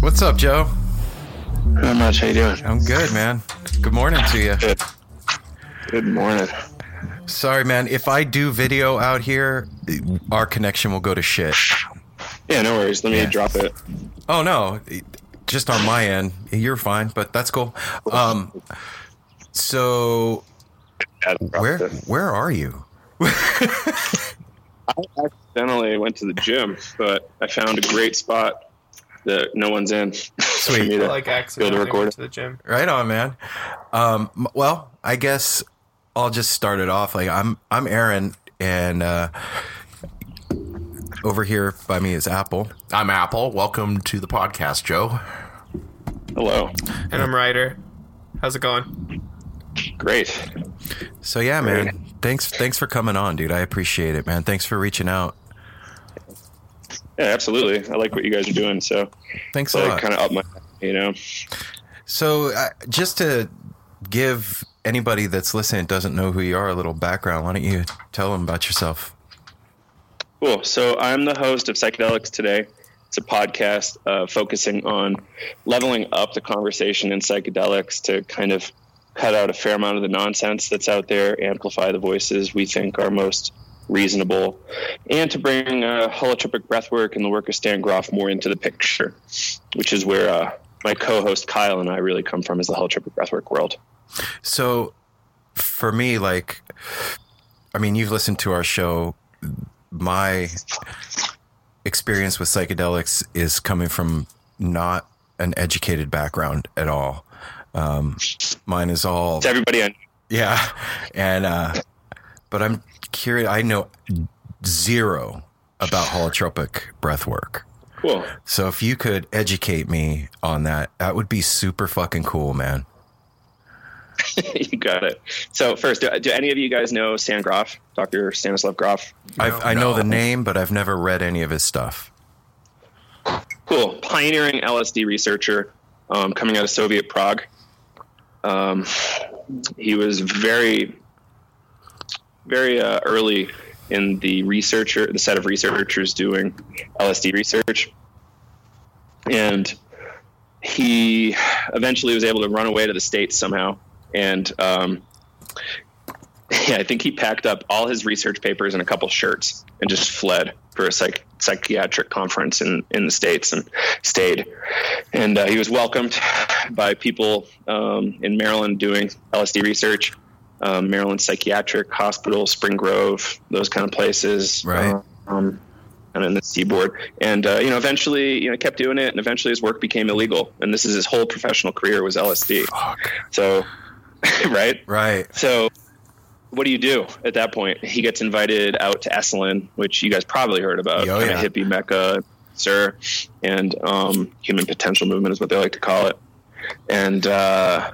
What's up, Joe? Not much. How you doing? I'm good, man. Good morning to you. Good. Good morning. Sorry, man. If I do video out here, our connection will go to shit. Yeah, no worries. Let me Yeah. drop it. Oh no, just on my end, you're fine, but that's cool. Um, so where where are you? I accidentally went to the gym, but I found a great spot that no one's in. Sweet. for me I to like be able accidentally to went record. to the gym. Right on, man. Um, well, I guess I'll just start it off. Like I'm, I'm Aaron, and uh, over here by me is Apple. I'm Apple. Welcome to the podcast, Joe. Hello. And I'm Ryder. How's it going? Great. So yeah, man. Thanks, thanks for coming on, dude. I appreciate it, man. Thanks for reaching out. Yeah, absolutely. I like what you guys are doing. So Thanks a like lot. kind of up my, you know. So, uh, just to give anybody that's listening doesn't know who you are a little background, why don't you tell them about yourself? Cool. So I'm the host of Psychedelics Today. It's a podcast uh, focusing on leveling up the conversation in psychedelics to kind of cut out a fair amount of the nonsense that's out there, amplify the voices we think are most reasonable, and to bring uh, holotropic breathwork and the work of Stan Grof more into the picture, which is where uh, my co-host Kyle and I really come from, is the holotropic breathwork world. So, for me, like, I mean, you've listened to our show. My experience with psychedelics is coming from not an educated background at all. Um, mine is all It's everybody on Yeah. And, uh, but I'm curious, I know zero about holotropic breath work. Cool. So if you could educate me on that, that would be super fucking cool, man. you got it. So first, do, do any of you guys know Stan Grof, Dr. Stanislav Grof? I've, I know the name, but I've never read any of his stuff. Cool. Pioneering LSD researcher um, coming out of Soviet Prague. Um, he was very, very uh, early in the researcher, the set of researchers doing LSD research. And he eventually was able to run away to the States somehow. And um, yeah, I think he packed up all his research papers and a couple shirts and just fled for a psych- psychiatric conference in, in the States and stayed. And uh, he was welcomed by people um, in Maryland doing LSD research, um, Maryland Psychiatric Hospital, Spring Grove, those kind of places. Right. Um, and in the seaboard, and uh, you know, eventually, you know, kept doing it, and eventually, his work became illegal. And this is his whole professional career was LSD. So, right, Right. so, what do you do at that point? He gets invited out to Esalen, which you guys probably heard about, Oh, yeah. hippie mecca, sir, and um, human potential movement is what they like to call it. And uh,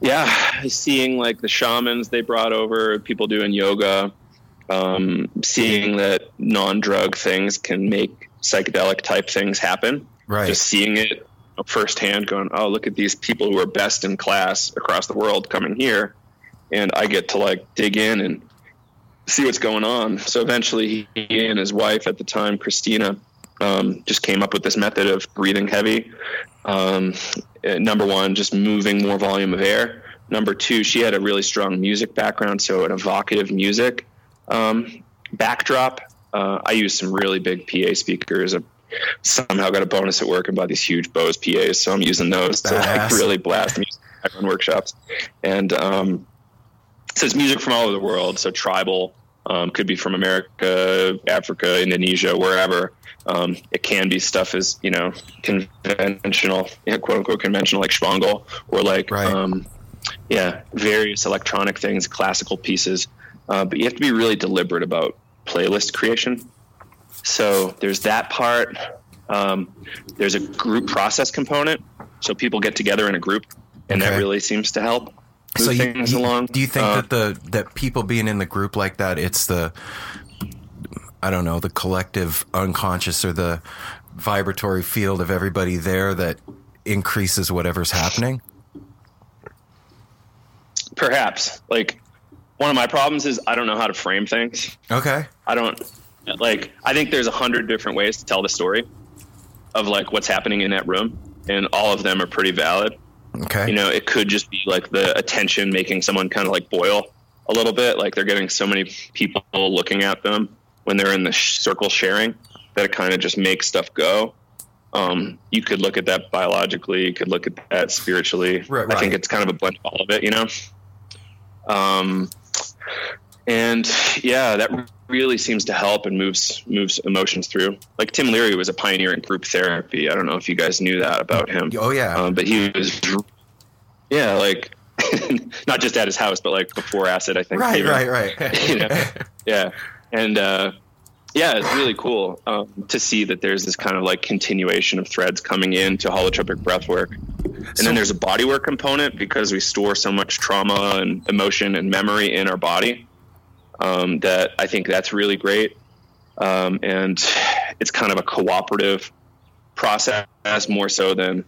yeah, seeing like the shamans they brought over, people doing yoga, um, seeing that non-drug things can make psychedelic type things happen. Right. Just seeing it firsthand, going, oh, look at these people who are best in class across the world coming here, and I get to like dig in and see what's going on. So eventually, he and his wife at the time, Christina, um, just came up with this method of breathing heavy. Um, uh, number one, just moving more volume of air. Number two, she had a really strong music background, so an evocative music um, backdrop. Uh, I used some really big PA speakers. I somehow got a bonus at work and bought these huge Bose PAs, so I'm using those to like really blast music on workshops. And um, so it's music from all over the world. So tribal um, could be from America, Africa, Indonesia, wherever. Um, it can be stuff as you know conventional, you know, quote unquote conventional, like Shpongle or like Right. um, yeah, various electronic things, classical pieces. Uh, but you have to be really deliberate about playlist creation. So there's that part. Um, there's a group process component. So people get together in a group, and Okay. that really seems to help move So you, things you- along. do you think Uh, that the that people being in the group like that, it's the I don't know, the collective unconscious or the vibratory field of everybody there that increases whatever's happening? perhaps like one of my problems is I don't know how to frame things. Okay. I don't like. I think there's a hundred different ways to tell the story of like what's happening in that room, and all of them are pretty valid. Okay. You know, it could just be like the attention making someone kind of like boil a little bit. Like they're getting so many people looking at them when they're in the sh- circle sharing that it kind of just makes stuff go. Um, you could look at that biologically. You could look at that spiritually. Right, I think it's kind of a blend of all of it. You know. Um, and yeah, that really seems to help and moves moves emotions through. Like Tim Leary was a pioneer in group therapy. I don't know if you guys knew that about him. Oh yeah, um, but he was yeah, like not just at his house, but like before acid. I think. Right, even. right, right. you know? Yeah, and uh, yeah, it's really cool um, to see that there's this kind of like continuation of threads coming into holotropic breath work. And then there's a bodywork component because we store so much trauma and emotion and memory in our body um, that I think that's really great. Um, and it's kind of a cooperative process more so than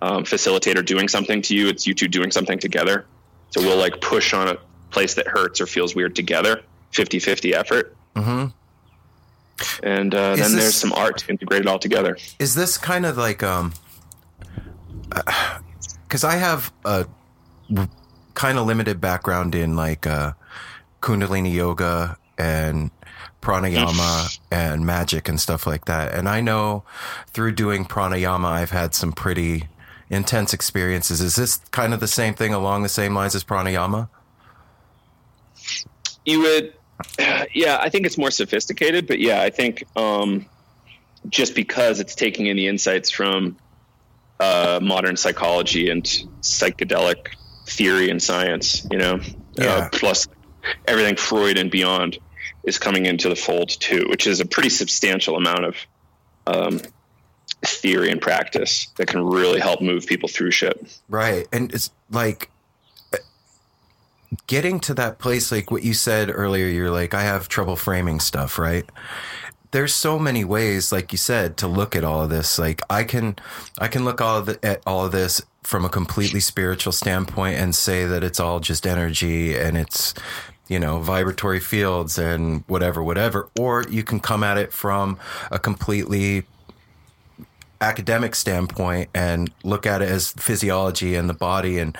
um, facilitator doing something to you. It's you two doing something together. So we'll like push on a place that hurts or feels weird together, 50 50 effort. Mm-hmm. And uh, then this- there's some art to integrate it all together. Is this kind of like um cuz I have a kind of limited background in like uh kundalini yoga and pranayama and magic and stuff like that. And I know through doing pranayama I've had some pretty intense experiences. Is this kind of the same thing along the same lines as pranayama? You would, yeah, I think it's more sophisticated, but yeah, I think um, just because it's taking in the insights from uh, modern psychology and psychedelic theory and science, you know, Yeah. uh, plus everything Freud and beyond is coming into the fold too, which is a pretty substantial amount of um, theory and practice that can really help move people through shit. Right. And it's like uh, getting to that place, like what you said earlier, you're like, I have trouble framing stuff, right? There's so many ways, like you said, to look at all of this. Like I can, I can look all the, at all of this from a completely spiritual standpoint and say that it's all just energy and it's, you know, vibratory fields and whatever, whatever. Or you can come at it from a completely academic standpoint and look at it as physiology and the body and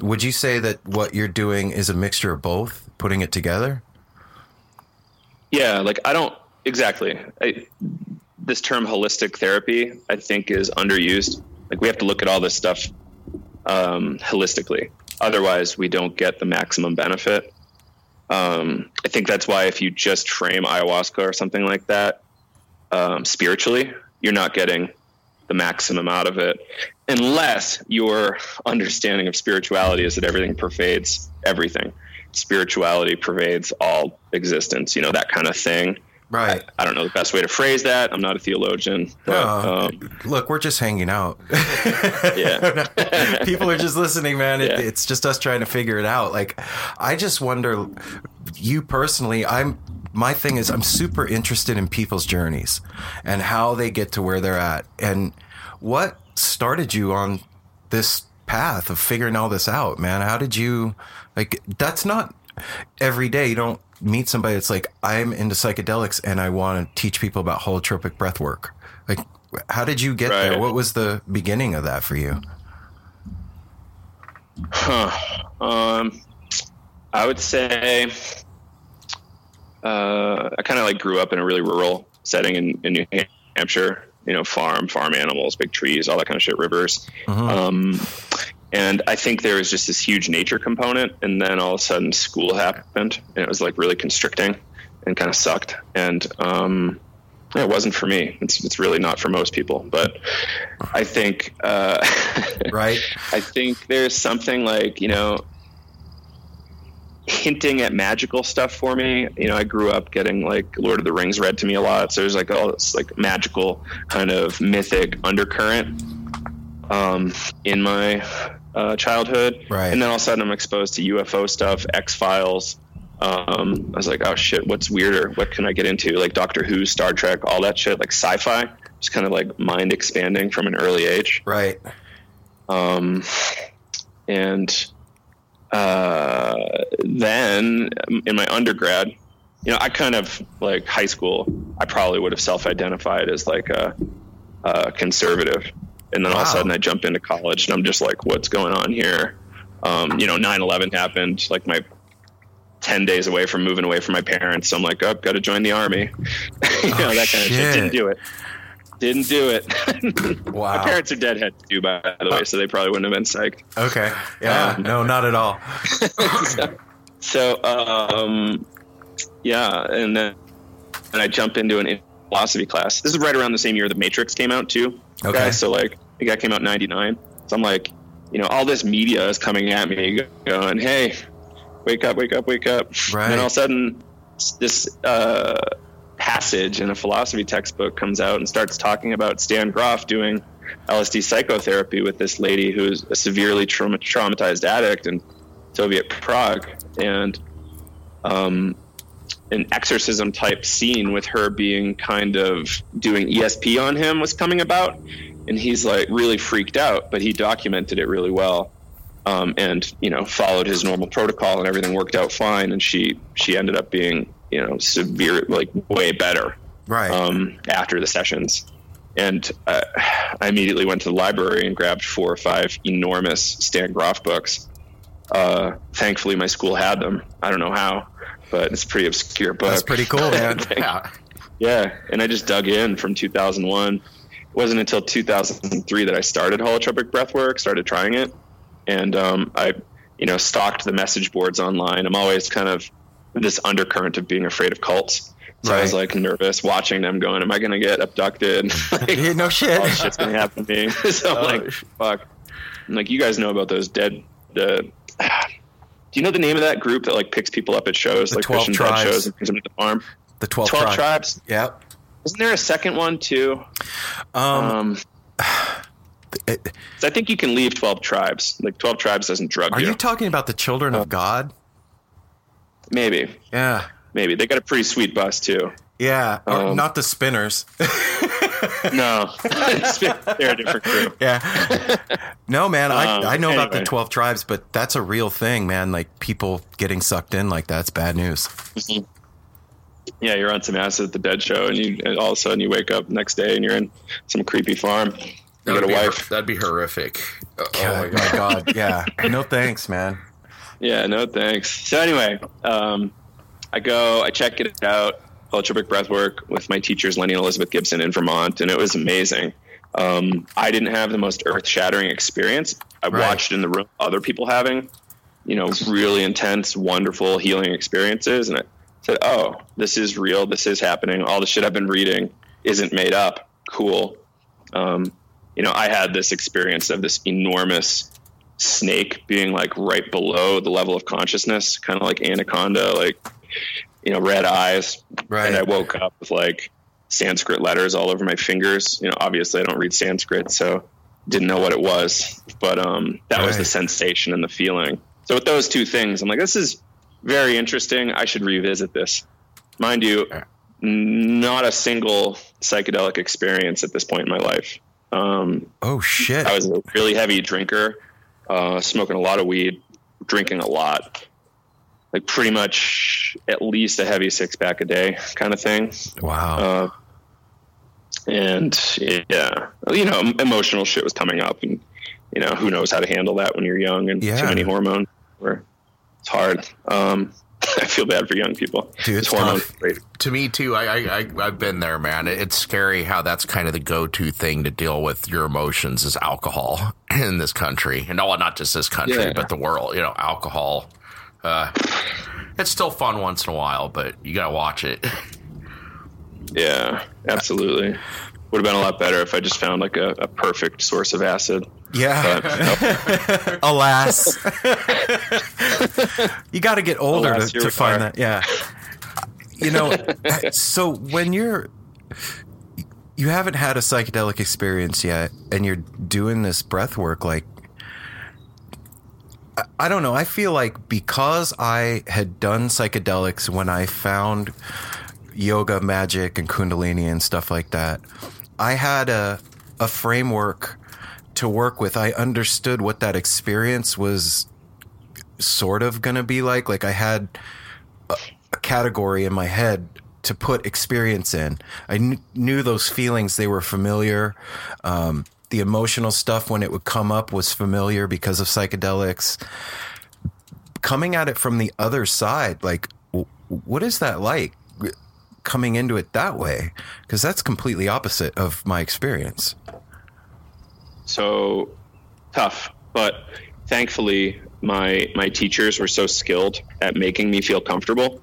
would you say that what you're doing is a mixture of both putting it together Yeah, like I don't exactly. I, this term holistic therapy, I think, is underused. Like we have to look at all this stuff um, holistically. Otherwise, we don't get the maximum benefit. Um, I think that's why if you just frame ayahuasca or something like that um, spiritually, you're not getting the maximum out of it, unless your understanding of spirituality is that everything pervades everything. Spirituality pervades all existence. You know that kind of thing. Right. I, I don't know the best way to phrase that. I'm not a theologian. But, No. um, look we're just hanging out yeah. people are just listening man it, Yeah. it's just us trying to figure it out like i just wonder you personally i'm my thing is i'm super interested in people's journeys and how they get to where they're at and what started you on this path of figuring all this out man how did you like that's not every day you don't meet somebody that's like i'm into psychedelics and i want to teach people about holotropic breath work like how did you get there what was the beginning of that for you Huh. Um, I would say uh, I kind of like grew up in a really rural setting in, in New Hampshire. You know, farm, farm animals, big trees, all that kind of shit, rivers. Um, and I think there was just this huge nature component, and then all of a sudden school happened, and it was like really constricting and kind of sucked. And um, it wasn't for me. It's it's really not for most people. But I think uh, right. I think there's something like you know hinting at magical stuff for me. You know, I grew up getting like Lord of the Rings read to me a lot, so there's like all this like magical kind of mythic undercurrent um, in my uh, childhood. Right. And then all of a sudden I'm exposed to UFO stuff, X Files. Um, I was like, oh shit, what's weirder? What can I get into? Like Doctor Who, Star Trek, all that shit, like sci-fi. Just kind of like mind expanding from an early age. Right. Um, and uh, then in my undergrad, you know, I kind of like high school. I probably would have self-identified as like a, a conservative, and then all of a sudden I jump into college, and I'm just like, what's going on here? Um, you know, 9/11 happened. Like my 10 days away from moving away from my parents. So I'm like, oh, I've got to join the army. you know, that kind of shit. shit. Didn't do it. Didn't do it. Wow. My parents are deadheads too, by the way, so they probably wouldn't have been psyched. Okay. Yeah. Um, no, not at all. so, so um, yeah, and then and I jump into an philosophy class. This is right around the same year The Matrix came out too. Okay. so like the guy came out in '99. So I'm like, you know, all this media is coming at me, going, "Hey, wake up, wake up, wake up!" Right. And then all of a sudden, this uh, passage in a philosophy textbook comes out and starts talking about Stan Grof doing LSD psychotherapy with this lady who's a severely trauma- traumatized addict in Soviet Prague, and um, an exorcism type scene with her being kind of doing ESP on him was coming about, and he's like really freaked out, but he documented it really well. Um, and you know followed his normal protocol and everything worked out fine and she she ended up being you know severe like way better Right. um, after the sessions. And uh, I immediately went to the library and grabbed four or five enormous Stan Grof books. Uh, thankfully, my school had them. I don't know how, but it's pretty obscure book. That's pretty cool, man. Yeah. yeah, and I just dug in from 2001. It wasn't until 2003 that I started holotropic breathwork, started trying it, and um, I, you know, stalked the message boards online. I'm always kind of this undercurrent of being afraid of cults. So I was like nervous watching them, going, "Am I going to get abducted? like, Yeah, no shit. all shit's going to happen to me." so I'm like, "Fuck!" I'm like, you guys know about those dead? Uh, do you know the name of that group that like picks people up at shows, The like 12 Christian dead tribes. shows, and brings them to the farm? The 12, Twelve tribes. tribes. Yep. Isn't there a second one too? Um, Um, 'cause I think you can leave twelve tribes. Like twelve tribes doesn't drug are you. you talking about the children of God? maybe, Yeah. maybe they got a pretty sweet bus too. Yeah. Or Um, not the spinners. No, they're a different crew. yeah. No, man. I, Um, I know about the 12 tribes, but that's a real thing, man. Like people getting sucked in like that's bad news. Yeah, you're on some acid at the dead show, and you and all of a sudden you wake up next day and you're in some creepy farm. You got a be, wife. that'd be horrific. Oh, oh God, my my god. God. Yeah. No thanks, man. Yeah, no thanks. So anyway, um, I go, I check it out, holotropic breathwork with my teachers, Lenny and Elizabeth Gibson in Vermont, and it was amazing. Um, I didn't have the most earth shattering experience. I Right. watched in the room other people having, you know, really intense, wonderful healing experiences, and I said, "Oh, this is real. This is happening. All the shit I've been reading isn't made up. Cool." Um, you know, I had this experience of this enormous snake being like right below the level of consciousness, kind of like anaconda, like you know, red eyes. Right. And I woke up with like Sanskrit letters all over my fingers. You know, obviously I don't read Sanskrit, so didn't know what it was, but um, that was the sensation and the feeling. So with those two things, I'm like, this is very interesting. I should revisit this. Mind you, not a single psychedelic experience at this point in my life. Um, Oh, shit. I was a really heavy drinker, uh, smoking a lot of weed, drinking a lot, like pretty much at least a heavy six pack a day kind of thing. Wow. Uh, and yeah, you know, emotional shit was coming up, and you know, who knows how to handle that when you're young and Yeah. too many hormones. Where it's hard. Um, I feel bad for young people. Dude, it's tough. To me too. I, I, I've been there, man. It's scary how that's kind of the go-to thing to deal with your emotions is alcohol in this country, and no, not just this country, Yeah. but the world. You know, alcohol. Uh, it's still fun once in a while, but you gotta watch it. Yeah, absolutely. Would have been a lot better if I just found like a, a perfect source of acid. Yeah. But nope. Alas. you got to get older Alas, to, to find that. Yeah. You know, so when you're you haven't had a psychedelic experience yet and you're doing this breath work like I- I don't know. I feel like because I had done psychedelics when I found yoga, magic, and kundalini and stuff like that, I had a a framework to work with. I understood what that experience was sort of going to be like. Like I had a, a category in my head to put experience in. I kn- knew those feelings; they were familiar. Um, the emotional stuff when it would come up was familiar because of psychedelics. Coming at it from the other side, like, w- what is that like? Coming into it that way, because that's completely opposite of my experience. So tough. But thankfully, my my teachers were so skilled at making me feel comfortable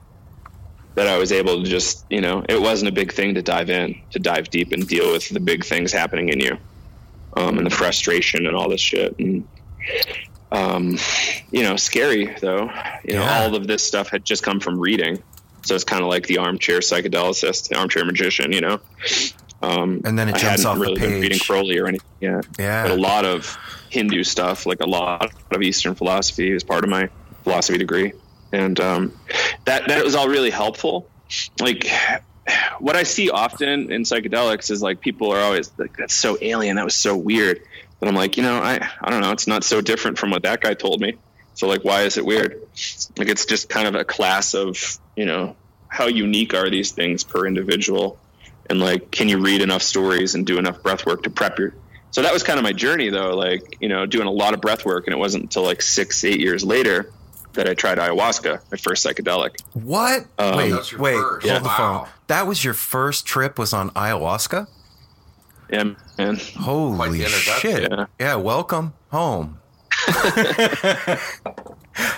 that I was able to just, you know, it wasn't a big thing to dive in, to dive deep and deal with the big things happening in you, um, and the frustration and all this shit. And, um, you know, scary though. You know, all of this stuff had just come from reading, so it's kind of like the armchair psychedelicist, the armchair magician. You know, um, And then it I jumps hadn't off the really been reading page. Crowley or anything yet. Yeah. but a lot of Hindu stuff, like a lot of Eastern philosophy, is part of my philosophy degree, and um, that that was all really helpful. Like what I see often in psychedelics is like people are always like, "That's so alien. That was so weird." But I'm like, you know, I I don't know. It's not so different from what that guy told me. So like, why is it weird? Like, it's just kind of a class of you know how unique are these things per individual, and like, can you read enough stories and do enough breath work to prep your so that was kind of my journey though like you know doing a lot of breath work and it wasn't until like six eight years later that i tried ayahuasca my first psychedelic What? Um, wait, That's your wait, first. hold Yeah. the phone. That was your first trip was on ayahuasca? yeah man Holy shit. Yeah. yeah, welcome home.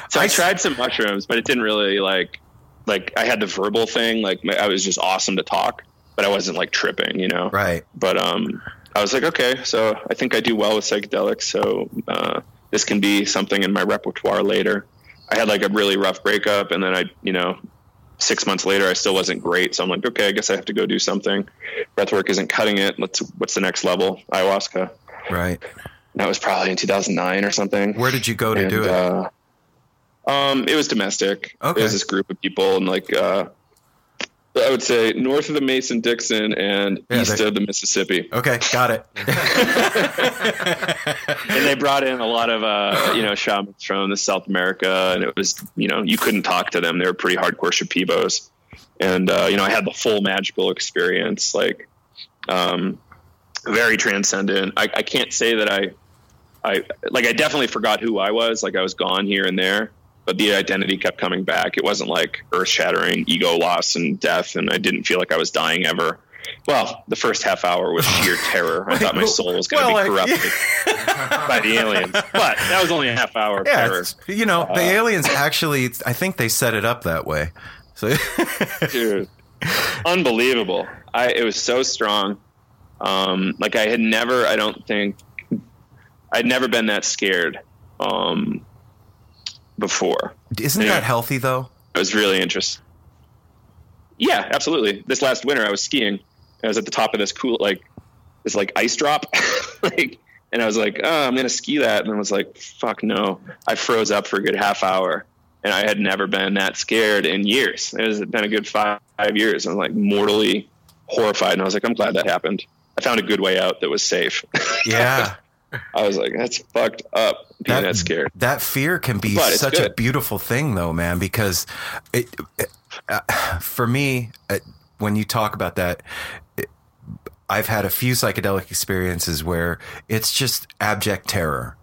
so i tried some mushrooms but it didn't really like like i had the verbal thing like my, i was just awesome to talk but i wasn't like tripping you know? Right. But um i was like okay so i think i do well with psychedelics so uh, this can be something in my repertoire later. I had like a really rough breakup and then i you know six months later i still wasn't great so i'm like okay i guess i have to go do something. Breathwork isn't cutting it. Let's what's the next level? Ayahuasca. Right. that was probably in 2009 or something. Where did you go to And, do it? uh, um it was domestic. Okay. it was this group of people and like uh I would say north of the Mason Dixon and Yeah, east they- of the Mississippi. Okay, got it. and they brought in a lot of uh, you know shamans from the South America, and it was you know you couldn't talk to them; they were pretty hardcore Shipibos. And uh, you know I had the full magical experience, like um, very transcendent. I, I can't say that I, I like I definitely forgot who I was. Like I was gone here and there, but the identity kept coming back. It wasn't like earth shattering ego loss and death, and I didn't feel like I was dying ever. Well, the first half hour was sheer terror. I thought my soul was going to Well, be like- corrupted by the aliens, but that was only a half hour Yeah, terror. you know, the Uh, aliens actually, I think they set it up that way. So, dude unbelievable i it was so strong um like i had never i don't think i'd never been that scared um before. Isn't Anyway, that healthy though? it was really interesting yeah absolutely. This last winter i was skiing. I was at the top of this cool like this like ice drop. Like and i was like oh i'm gonna ski that. And i was like fuck no. I froze up for a good half hour and i had never been that scared in years. It has been a good five, five years. I'm like mortally horrified and i was like i'm glad that happened. I found a good way out that was safe. Yeah. i was like that's fucked up being that, scared That fear can be But such a beautiful thing, though, man. Because it, it- uh, for me, uh, when you talk about that, it, I've had a few psychedelic experiences where it's just abject terror.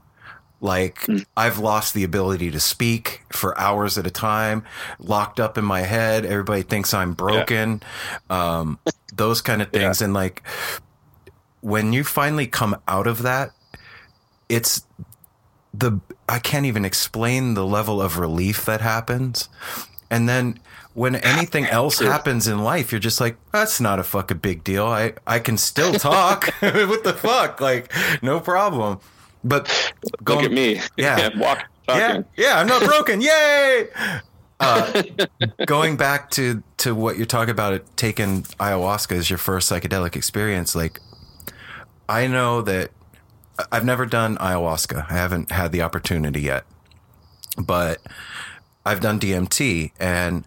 Like Hmm. I've lost the ability to speak for hours at a time, locked up in my head. Everybody thinks I'm broken. Um, those kind of things, and like when you finally come out of that, it's the I can't even explain the level of relief that happens. And then when anything else happens in life, you're just like, that's not a fucking big deal. I, I can still talk. what the fuck? Like, no problem. But look at me Yeah. walk yeah, yeah, I'm not broken. Yay! Uh, going back to to what you're talking about, taking ayahuasca as your first psychedelic experience. Like, I know that I've never done ayahuasca. I haven't had the opportunity yet, but I've done DMT, and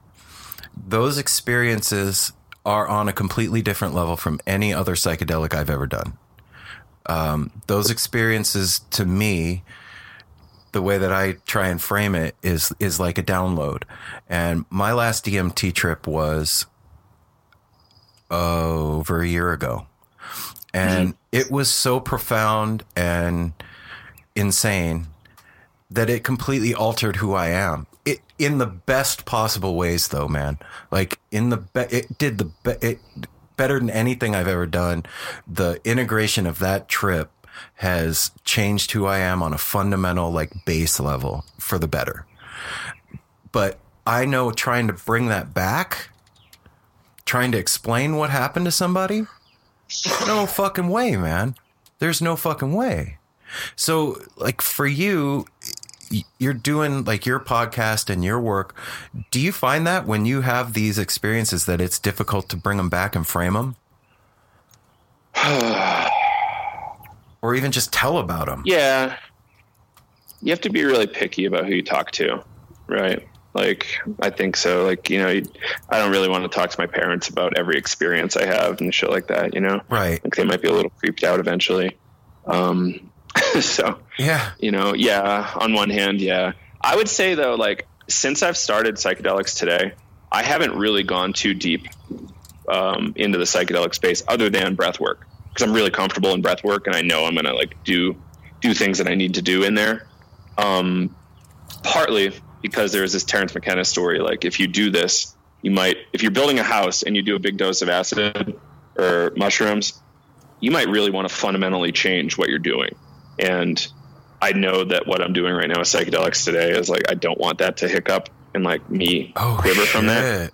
those experiences are on a completely different level from any other psychedelic I've ever done. Um, those experiences, to me, the way that I try and frame it is is like a download. And my last DMT trip was over a year ago. And it was so profound and insane that it completely altered who I am. It in the best possible ways though, man. Like in the be- it did the be- it better than anything I've ever done. The integration of that trip has changed who I am on a fundamental like base level for the better. But I know trying to bring that back trying to explain what happened to somebody? No fucking way, man. There's no fucking way. So, like for you, you're doing like your podcast and your work. Do you find that when you have these experiences that it's difficult to bring them back and frame them? or even just tell about them? Yeah. You have to be really picky about who you talk to, right? Like, I think so. Like, you know, I don't really want to talk to my parents about every experience I have and shit like that, you know? Right. Like, they might be a little creeped out eventually. Um, so, Yeah. you know, yeah, on one hand, yeah. I would say, though, like, since I've started psychedelics today, I haven't really gone too deep um, into the psychedelic space other than breath work because I'm really comfortable in breath work and I know I'm going to like do do things that I need to do in there. Um, partly because there's this Terence McKenna story. Like if you do this, you might if you're building a house and you do a big dose of acid or mushrooms, you might really want to fundamentally change what you're doing. And I know that what I'm doing right now with psychedelics today is like I don't want that to hiccup and like me Oh, quiver from that.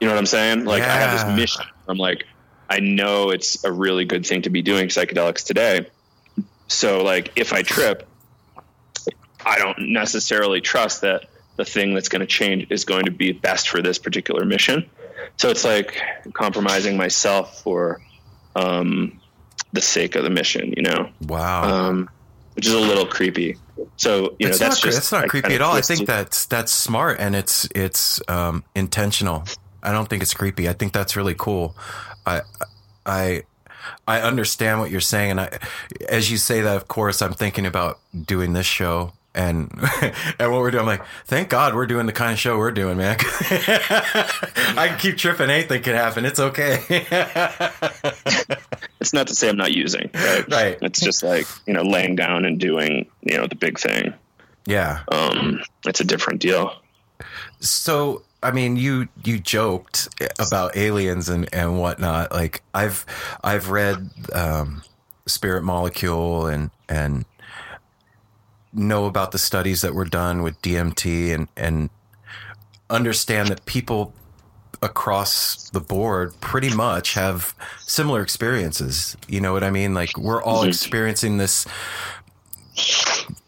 You know what I'm saying? Like I have this mission. I'm like, I know it's a really good thing to be doing psychedelics today. So like if I trip, I don't necessarily trust that the thing that's going to change is going to be best for this particular mission. So it's like compromising myself for um, the sake of the mission, you know, Wow. um, which is a little creepy. So you know it's that's not, just it's not creepy kinda at all. I think that's that's smart and it's it's um, intentional. I don't think it's creepy. I think that's really cool. I I I understand what you're saying, and I as you say that, of course, I'm thinking about doing this show. And and what we're doing, I'm like, thank God we're doing the kind of show we're doing, man. I can keep tripping, anything can happen. It's okay. it's not to say I'm not using, right? Right. It's just like you know, laying down and doing you know the big thing. yeah. Um, it's a different deal. So, I mean, you you joked about aliens and and whatnot. Like I've I've read um, Spirit Molecule and and know about the studies that were done with DMT and and understand that people across the board pretty much have similar experiences. You know what I mean? Like we're all Mhm. experiencing this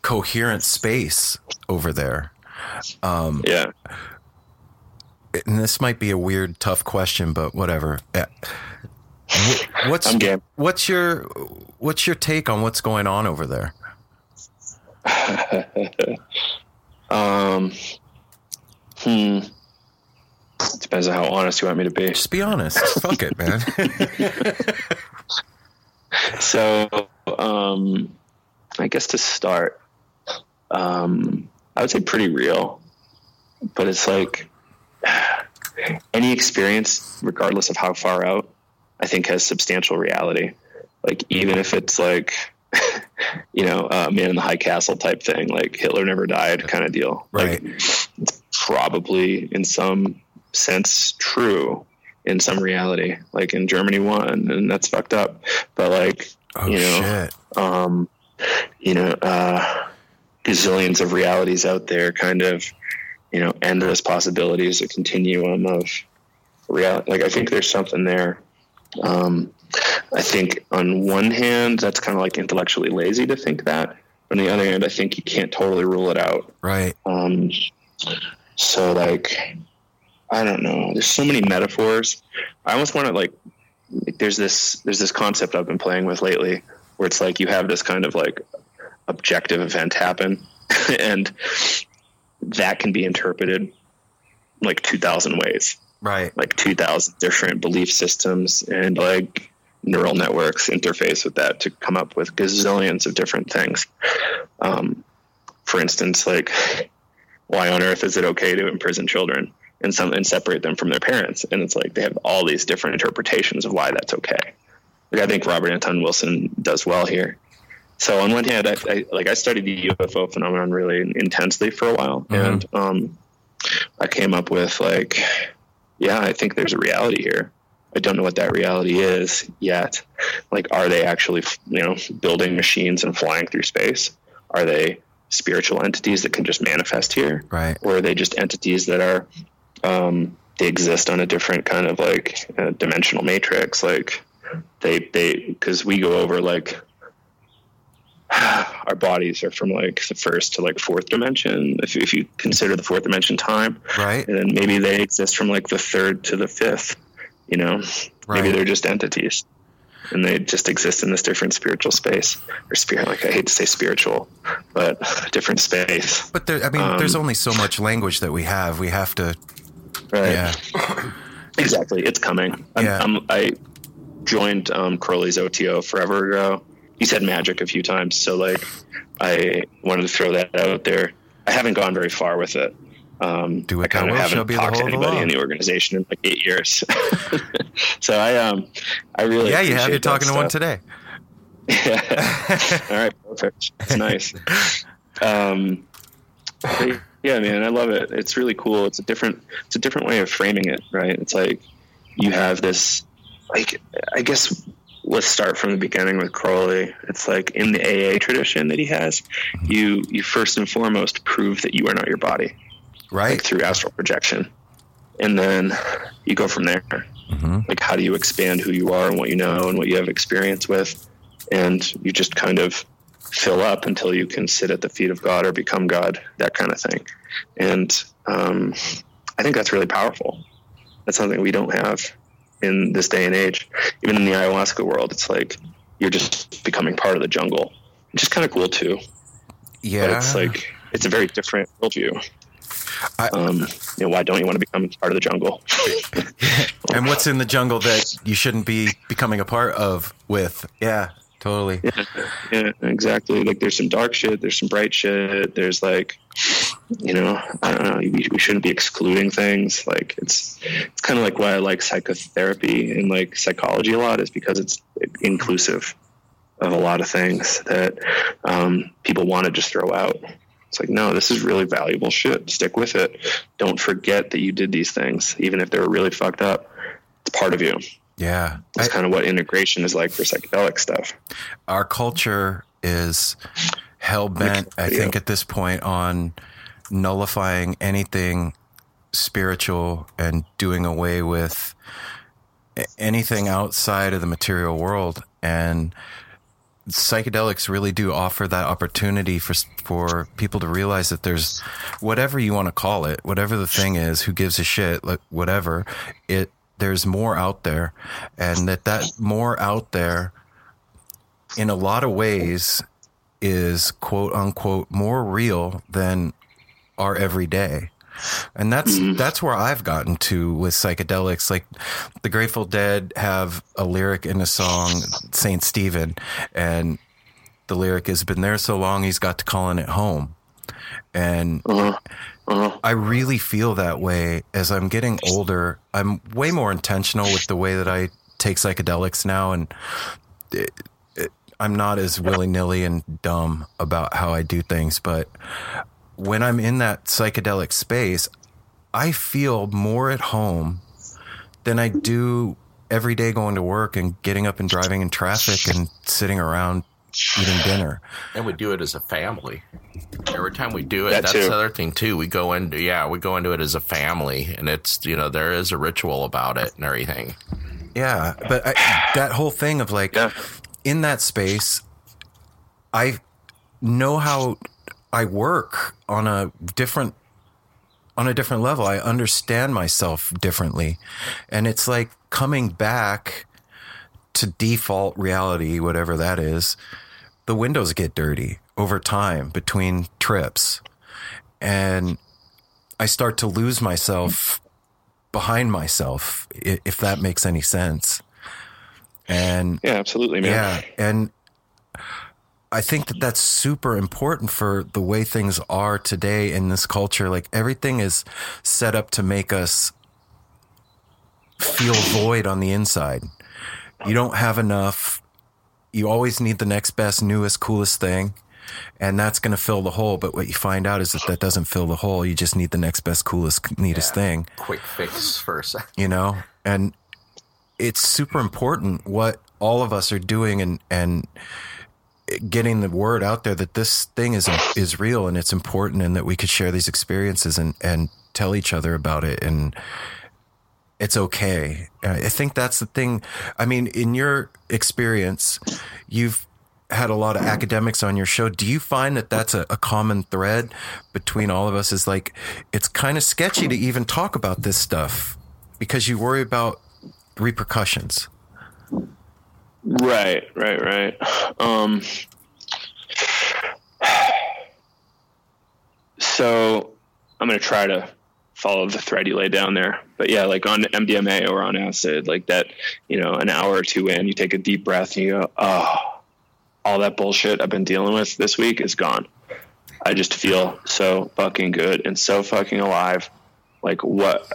coherent space over there. Um, Yeah. and this might be a weird, tough question, but whatever. Uh, What's what's your what's your take on what's going on over there? um, hmm. Depends on how honest you want me to be. Just be honest. Fuck it, man. So, um, I guess to start, um, I would say pretty real, but it's like any experience, regardless of how far out, I think has substantial reality. Like even if it's like, you know, uh, man in the high castle type thing, like Hitler never died kind of deal. Right. Like, it's probably in some sense true in some reality, like in Germany won, and that's fucked up. But like, Oh you know, shit. um, you know, uh, gazillions of realities out there, kind of, you know, endless possibilities, a continuum of reality. Like, I think there's something there. Um, I think on one hand, that's kind of like intellectually lazy to think that. But on the other hand, I think you can't totally rule it out. Right. Um, so like, I don't know. There's so many metaphors. I almost want to like, like, there's this there's this concept I've been playing with lately, where it's like you have this kind of like objective event happen, and that can be interpreted like two thousand ways, Right. like two thousand different belief systems and like neural networks interface with that to come up with gazillions of different things. Um, for instance, like why on earth is it okay to imprison children and some and separate them from their parents? And it's like they have all these different interpretations of why that's okay. Like I think Robert Anton Wilson does well here. So on one hand, I, I like I studied the UFO phenomenon really intensely for a while, Mhm. and um, I came up with like, yeah, I think there's a reality here. I don't know what that reality is yet. Like, are they actually, you know, building machines and flying through space? Are they spiritual entities that can just manifest here? Right. Or are they just entities that are um, they exist on a different kind of like uh, dimensional matrix. Like they they because we go over like our bodies are from like the first to like fourth dimension if, if you consider the fourth dimension time right and then maybe they exist from like the third to the fifth you know? Maybe they're just entities and they just exist in this different spiritual space or spirit like i hate to say spiritual but different space. But there, I mean, Um, there's only so much language that we have. We have to, right. yeah, exactly. It's coming. I'm, Yeah. I'm, i joined um, crowley's oto forever ago. He said magic a few times so like i wanted to throw that out there. I haven't gone very far with it um, Do I kind of haven't talked to whole of the anybody in the organization in like eight years. so I um I really yeah. You have. You're talking to one stuff. today. All right, perfect. That's nice. Um, yeah, man, I love it. It's really cool. It's a different, it's a different way of framing it, right? It's like you have this, like, I guess let's start from the beginning with Crowley. It's like in the AA tradition that he has, you you first and foremost prove that you are not your body, Right. like through astral projection, and then you go from there. Mm-hmm. Like, how do you expand who you are and what you know and what you have experience with? And you just kind of fill up until you can sit at the feet of God or become God, that kind of thing. And um, I think that's really powerful. That's something we don't have in this day and age. Even in the ayahuasca world, it's like you're just becoming part of the jungle, which is kind of cool too. Yeah. But it's like it's a very different worldview. I- um, you know, why don't you want to become part of the jungle? and what's in the jungle that you shouldn't be becoming a part of with? Yeah, totally. yeah, exactly. Like there's some dark shit, there's some bright shit. There's like, you know, I don't know. We, we shouldn't be excluding things. Like it's it's kind of like why I like psychotherapy and like psychology a lot is because it's inclusive of a lot of things that um, people want to just throw out. It's like, no, this is really valuable shit. Stick with it. Don't forget that you did these things, even if they were really fucked up. It's part of you. Yeah. That's kind of what integration is like for psychedelic stuff. Our culture is hell bent, I think, at this point on nullifying anything spiritual and doing away with anything outside of the material world. And psychedelics really do offer that opportunity for for people to realize that there's whatever you want to call it, whatever the thing is, who gives a shit, like whatever it. There's more out there, and that that more out there, in a lot of ways, is quote unquote more real than our everyday. And that's mm-hmm. that's where I've gotten to with psychedelics. Like the Grateful Dead have a lyric in a song, Saint Stephen, and the lyric has been there so long he's got to calling it home. And uh-huh. Uh-huh. I really feel that way as I'm getting older. I'm way more intentional with the way that I take psychedelics now, and it, it, I'm not as willy nilly and dumb about how I do things. But when I'm in that psychedelic space, I feel more at home than I do every day going to work and getting up and driving in traffic and sitting around eating dinner. And we do it as a family. Every time we do it, That that's too. the other thing too. We go into yeah, we go into it as a family, and it's you know there is a ritual about it and everything. Yeah, but I, that whole thing of like in that space, I know how I work on a different on a different level. I understand myself differently, and it's like coming back to default reality, whatever that is. The windows get dirty over time between trips, and I start to lose myself behind myself, if that makes any sense. And Yeah, absolutely, man. yeah, and I think that that's super important for the way things are today in this culture. Like everything is set up to make us feel void on the inside. You don't have enough. You always need the next best, newest, coolest thing. And that's going to fill the hole. But what you find out is that that doesn't fill the hole. You just need the next best, coolest, neatest thing Quick fix for a second. you know and it's super important what all of us are doing and and getting the word out there that this thing is is real and it's important and that we could share these experiences and and tell each other about it and it's okay. I think that's the thing. I mean, in your experience, you've had a lot of academics on your show. Do you find that that's a, a common thread between all of us? Is like it's kind of sketchy to even talk about this stuff because you worry about repercussions. Right, right, right. Um, so I'm to try to follow the thread you laid down there. But yeah, like on MDMA or on acid, like that, you know, an hour or two in, you take a deep breath and you go, oh, all that bullshit I've been dealing with this week is gone. I just feel so fucking good and so fucking alive. Like what?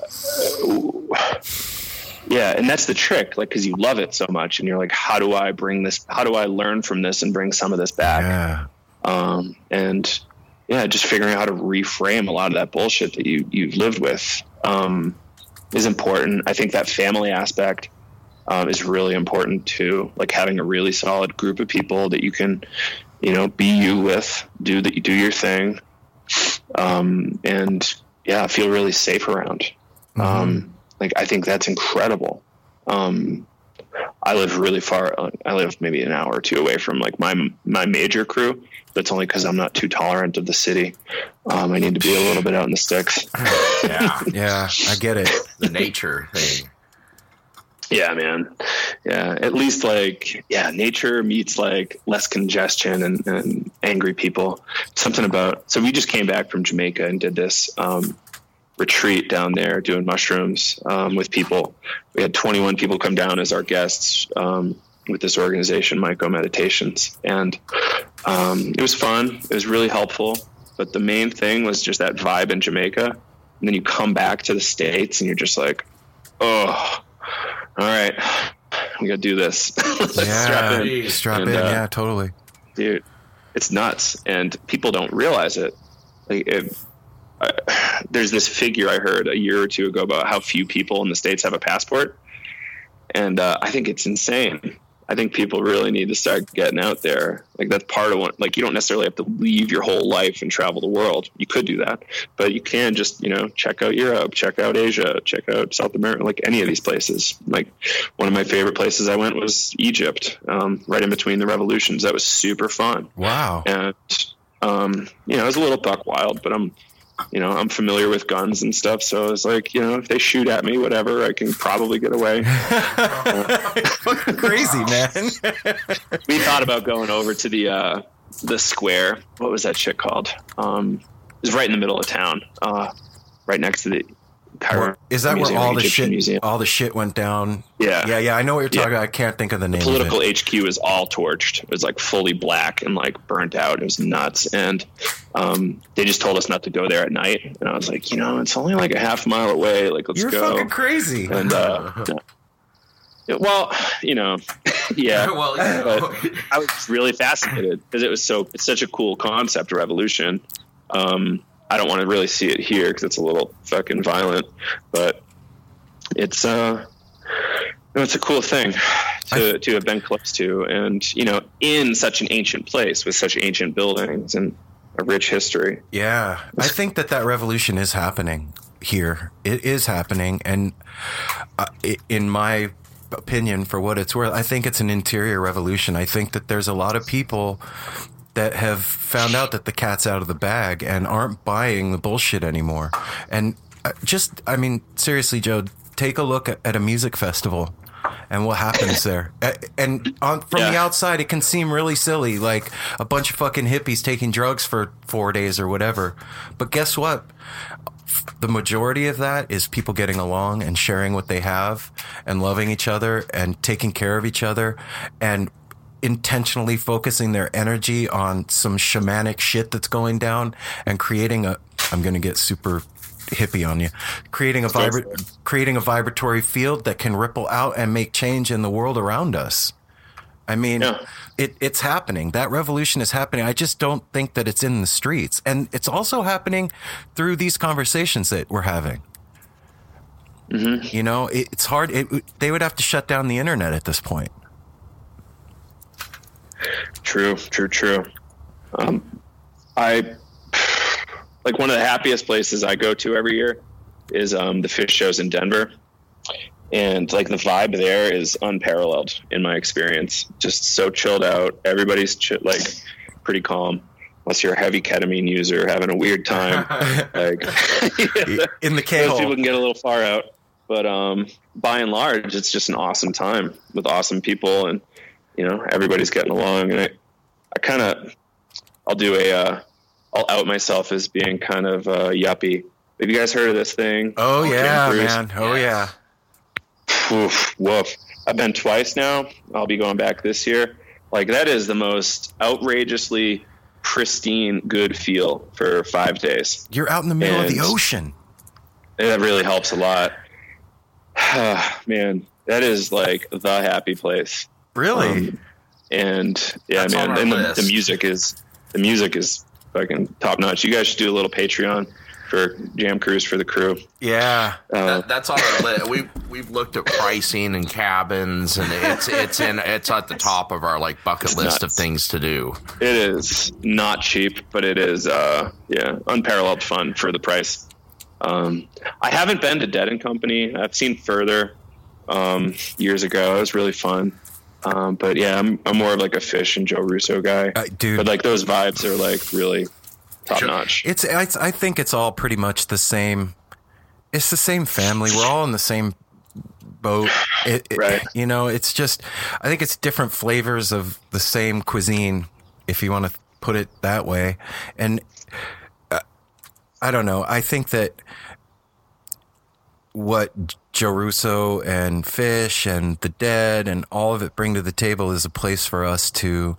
Yeah, and that's the trick, like because you love it so much, and you're like, how do I bring this? How do I learn from this and bring some of this back? Yeah. Um, and yeah, just figuring out how to reframe a lot of that bullshit that you you've lived with um, is important. I think that family aspect um, is really important too. Like having a really solid group of people that you can, you know, be you with, do that you do your thing, um, and yeah, feel really safe around. Um, like I think that's incredible. Um, I live really far. I live maybe an hour or two away from like my my major crew. That's only because I'm not too tolerant of the city. Um, I need to be a little bit out in the sticks. Yeah, yeah, I get it. The nature thing. Yeah, man. Yeah, at least like yeah, nature meets like less congestion and, and angry people. Something about so we just came back from Jamaica and did this um, retreat down there doing mushrooms um, with people. We had 21 people come down as our guests um, with this organization, Myco Meditations, and um, it was fun. It was really helpful. But the main thing was just that vibe in Jamaica. And then you come back to the states, and you're just like, oh, all right, we got to do this. Let's yeah, strap in. strap And, in. uh, yeah, totally. dude it's nuts and people don't realize it like it, uh, there's this figure i heard a year or two ago about how few people in the states have a passport. And uh, i think it's insane. I think people really need to start getting out there. Like that's part of what like you don't necessarily have to leave your whole life and travel the world. You could do that. But you can just you know check out europe check out asia check out south america like any of these places. Like one of my favorite places i went was egypt um, right in between the revolutions. That was super fun. Wow. and um, you know, it was a little buck wild, but I'm, you know, I'm familiar with guns and stuff, so I was like, you know, if they shoot at me, whatever, I can probably get away. Crazy, man. we thought about going over to the uh, the square. What was that shit called? Um, it was right in the middle of town, uh, right next to the. Cairo Is that where all the Egyptian shit, Museum. all the shit went down? Yeah. yeah, yeah. I know what you're Yeah. talking. about. I can't think of the name. political of it. HQ is all torched. It was like fully black and like burnt out. It was nuts. And um, they just told us not to go there at night. And I was like, you know, it's only like a half mile away. Like, let's You're go. fucking crazy. And uh, yeah, well, you know, yeah. Well, I was really fascinated because it was so. It's such a cool concept, of revolution. Um, I don't want to really see it here because it's a little fucking violent, but it's uh, it's a cool thing to to have been close to, and you know, in such an ancient place with such ancient buildings and a rich history. Yeah, I think that that revolution is happening here. It is happening, and uh, in my opinion, for what it's worth, I think it's an interior revolution. I think that there's a lot of people that have found out that the cat's out of the bag and aren't buying the bullshit anymore. And uh, just, I mean, seriously, Joe, take a look at, at a music festival and what happens there. And on, from the outside, it can seem really silly, like a bunch of fucking hippies taking drugs for four days or whatever. But guess what? The majority of that is people getting along and sharing what they have and loving each other and taking care of each other and intentionally focusing their energy on some shamanic shit that's going down and creating a I'm going to get super hippie on you creating a vibra- creating a vibratory field that can ripple out and make change in the world around us I mean, Yeah. it, it's happening. That revolution is happening. I just don't think that it's in the streets. And it's also happening through these conversations that we're having. Mm-hmm. You know, it, it's hard. It, they would have to shut down the internet at this point. True, true, true. Um, I like one of the happiest places I go to every year is um, the Phish shows in Denver, and like the vibe there is unparalleled in my experience. Just so chilled out. Everybody's chi- like pretty calm. Unless you're a heavy ketamine user having a weird time, like in the those K-hole. people can get a little far out. But um, by and large, it's just an awesome time with awesome people, and you know everybody's getting along. And I, I kind of, I'll do a, uh, I'll out myself as being kind of uh, yuppie. Have you guys heard of this thing? Oh yeah, Cruise? man. Oh yeah. Oof, woof. I've been twice now. I'll be going back this year. Like that is the most outrageously pristine good feel for five days. You're out in the middle of the ocean. That really helps a lot. Man, that is like the happy place. Really? Um, and yeah, That's on man, and the, the music is the music is fucking top notch. You guys should do a little Patreon for Jam Cruise for the crew. Yeah. Uh, That, that's on our list. We've we've looked at pricing and cabins, and it's it's in it's at the top of our like bucket It's list of things to do. It is not cheap, but it is uh yeah, unparalleled fun for the price. Um I haven't been to Dead and Company. I've seen Furthur um years ago. It was really fun. Um but yeah, I'm I'm more of like a Phish and Joe Russo guy. Uh, dude. But like those vibes are like really top notch. It's, it's I think it's all pretty much the same. It's the same family. We're all in the same boat. It, it- Right. You know, it's just I think it's different flavors of the same cuisine, if you want to put it that way. And uh, I don't know. I think that what Joe Russo and Phish and the Dead and all of it bring to the table is a place for us to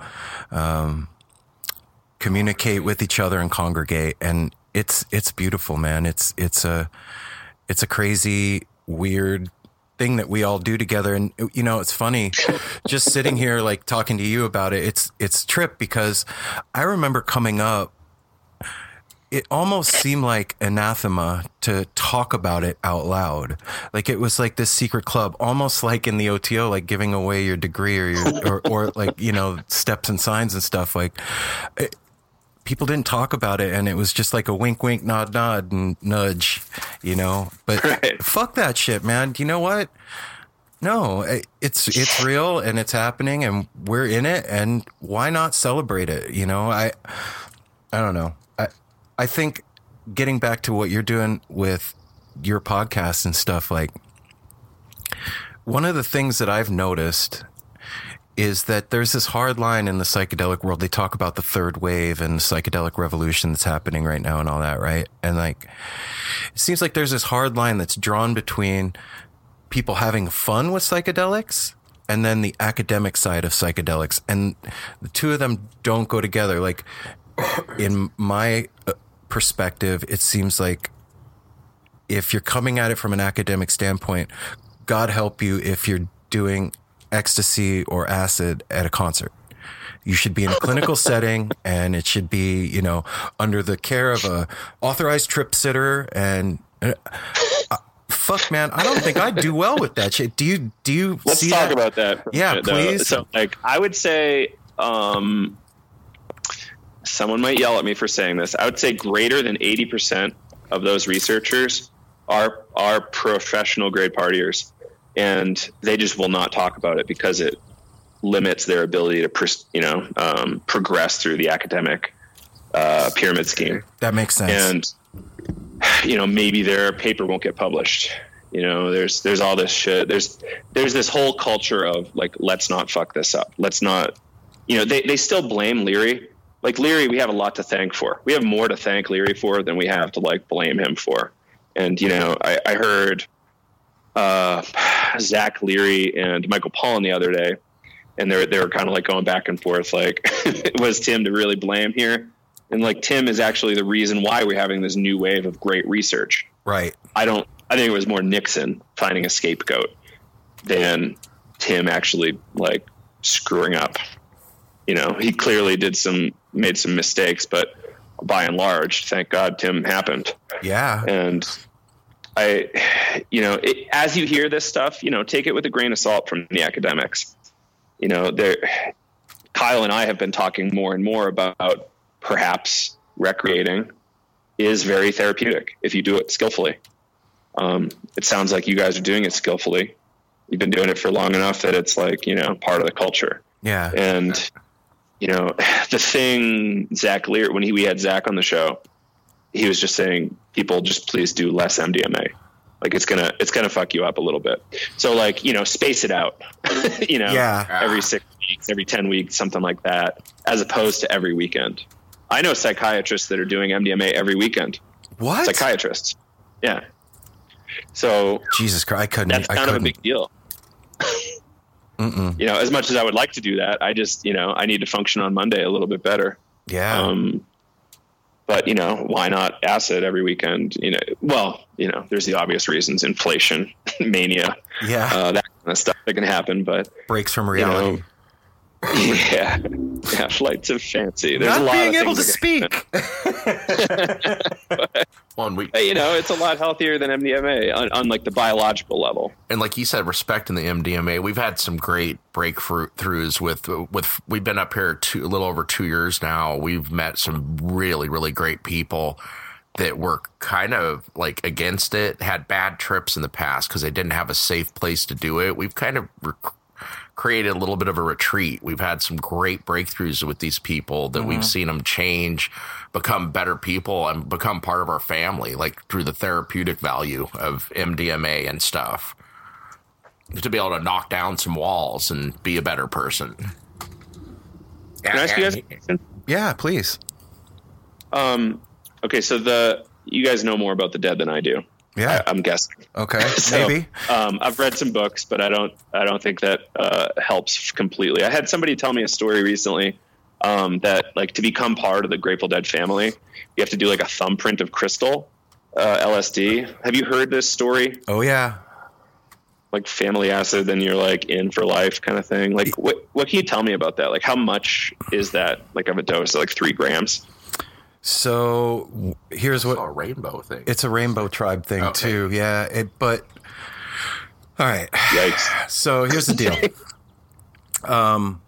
um, communicate with each other and congregate. And it's it's beautiful man. It's it's a it's a crazy weird thing that we all do together. And you know it's funny just sitting here like talking to you about it it's it's trip because i remember coming up it almost seemed like anathema to talk about it out loud. Like it was like this secret club, almost like in the OTO, like giving away your degree or your, or, or like, you know, steps and signs and stuff. Like it, people didn't talk about it and it was just like a wink, wink, nod, nod and nudge, you know, but Right. fuck that shit, man. You know what? No, it's it's real and it's happening and we're in it and why not celebrate it? You know, I I don't know. I think getting back to what you're doing with your podcast and stuff like one of the things that I've noticed is that there's this hard line in the psychedelic world. They talk about the third wave and psychedelic revolution that's happening right now and all that, right? And like it seems like there's this hard line that's drawn between people having fun with psychedelics and then the academic side of psychedelics and the two of them don't go together like in my perspective it seems like if you're coming at it from an academic standpoint god help you if you're doing ecstasy or acid at a concert you should be in a clinical setting and it should be you know under the care of a authorized trip sitter and uh, fuck man i don't think i'd do well with that shit do you do you Let's see talk that? about that. for a Yeah, minute, though. please. So, like, I would say, um, someone might yell at me for saying this. I would say greater than eighty percent of those researchers are are professional grade partiers, and they just will not talk about it because it limits their ability to, pers- you know, um, progress through the academic uh, pyramid scheme. That makes sense. And you know maybe their paper won't get published. You know there's there's all this shit. There's there's this whole culture of like let's not fuck this up. Let's not you know they, they still blame leary like leary we have a lot to thank for. We have more to thank leary for than we have to like blame him for. And you know i, I heard uh, zach leary and michael pollan the other day and they're they were kind of like going back and forth like was tim to really blame here? And like tim is actually the reason why we're having this new wave of great research. Right. I don't i think it was more nixon finding a scapegoat than tim actually like screwing up you know he clearly did some made some mistakes but by and large thank god tim happened yeah and I, you know, it, as you hear this stuff, you know, take it with a grain of salt from the academics. You know, there, Kyle and I have been talking more and more about perhaps recreating is very therapeutic if you do it skillfully. Um, it sounds like you guys are doing it skillfully. You've been doing it for long enough that it's like you know part of the culture. Yeah. And you know the thing Zach Lear when he, we had Zach on the show, he was just saying people just please do less MDMA. Like it's gonna it's gonna fuck you up a little bit. So like you know space it out. you know Yeah. every six weeks, every ten weeks, something like that, as opposed to every weekend. I know psychiatrists that are doing MDMA every weekend. What? Psychiatrists. Yeah. So Jesus Christ, I couldn't. that's I kind of a big deal. Mm-mm. You know, as much as I would like to do that, I just, you know, I need to function on Monday a little bit better. Yeah. Um, but you know, why not acid every weekend? You know, well, you know, there's the obvious reasons: inflation, mania, yeah. uh, that kind of stuff that can happen. But Breaks from you reality. know, yeah, yeah, flights of fancy. There's Not a lot being of able to things that speak. One week. You know, it's a lot healthier than MDMA on, on like the biological level. and like you said, respecting the MDMA, we've had some great breakthroughs with with. We've been up here two, a little over two years now. We've met some really really great people that were kind of like against it, had bad trips in the past because they didn't have a safe place to do it. We've kind of rec- created a little bit of a retreat. We've had some great breakthroughs with these people that we've Mhm. seen them change, become better people, and become part of our family, like through the therapeutic value of MDMA and stuff. To be able to knock down some walls and be a better person. Can I ask you guys a question? Yeah, please. Um, okay, so the you guys know more about the dead than I do. Yeah, I, am guessing. Okay, So, maybe. Um, I've read some books, but I don't. I don't think that uh, helps completely. I had somebody tell me a story recently um, that, like, to become part of the Grateful Dead family, you have to do like a thumbprint of crystal uh, LSD. Have you heard this story? Oh yeah. Like family acid, then you're like in for life, kind of thing. Like, what what can you tell me about that? Like, how much is that? Like, of a dose? Like three grams? So here's what a rainbow thing. It's a rainbow tribe thing Okay. too. Yeah, it, but all right. Yikes. So here's the deal. um,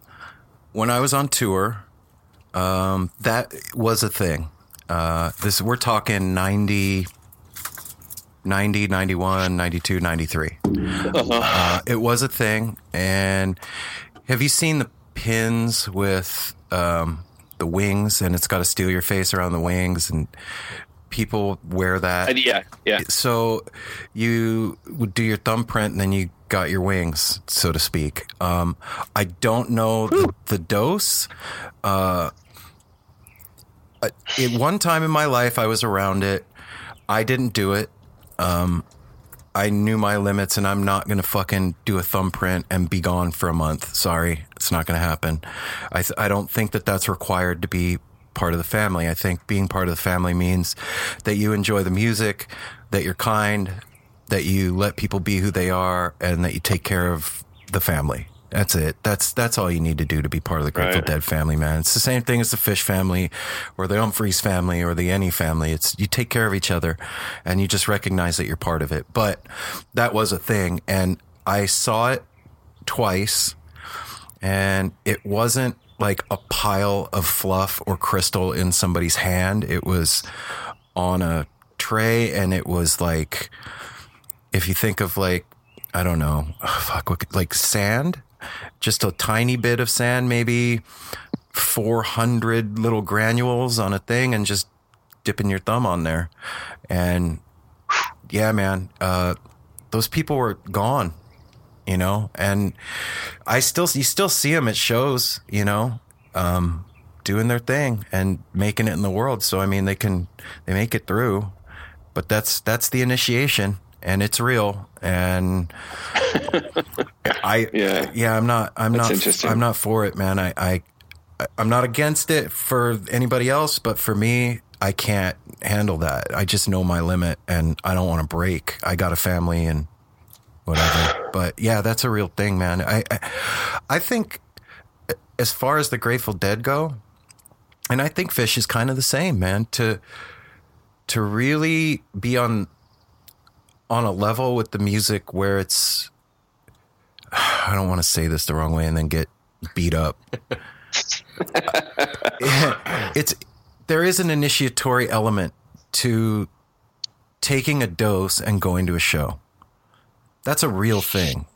when I was on tour, um, that was a thing. Uh, this we're talking 90, 90, 91, 92, 93. Uh, it was a thing. And have you seen the pins with um, the wings and it's got to steal your face around the wings and people wear that? Uh, yeah, yeah. So you would do your thumbprint and then you got your wings, so to speak. Um, I don't know the, the dose. Uh, uh, at one time in my life, I was around it. I didn't do it. Um, I knew my limits, and I'm not going to fucking do a thumbprint and be gone for a month. Sorry, it's not going to happen. I th- I don't think that that's required to be part of the family. I think being part of the family means that you enjoy the music, that you're kind, that you let people be who they are, and that you take care of the family. That's it. That's that's all you need to do to be part of the Grateful Right. Dead family, man. It's the same thing as the Phish family, or the Umphrey's family, or the Any family. It's you take care of each other, and you just recognize that you're part of it. But that was a thing, and I saw it twice, and it wasn't like a pile of fluff or crystal in somebody's hand. It was on a tray, and it was like if you think of like I don't know, oh, fuck, what, like sand, just a tiny bit of sand, maybe 400 little granules on a thing, and just dipping your thumb on there. And yeah, man, uh, those people were gone, you know, and I still, you still see them at shows, you know, um, doing their thing and making it in the world. So, I mean, they can, they make it through, but that's, that's the initiation and it's real. And I, Yeah. yeah, I'm not, I'm That's not. I'm not for it, man. I, I, I'm not against it for anybody else, but for me, I can't handle that. I just know my limit and I don't want to break. I got a family and whatever. but yeah, that's a real thing, man. I, I, I think as far as the Grateful Dead go, and I think Phish is kind of the same, man. To to really be on on a level with the music where it's I don't want to say this the wrong way and then get beat up. it's there is an initiatory element to taking a dose and going to a show. That's a real thing.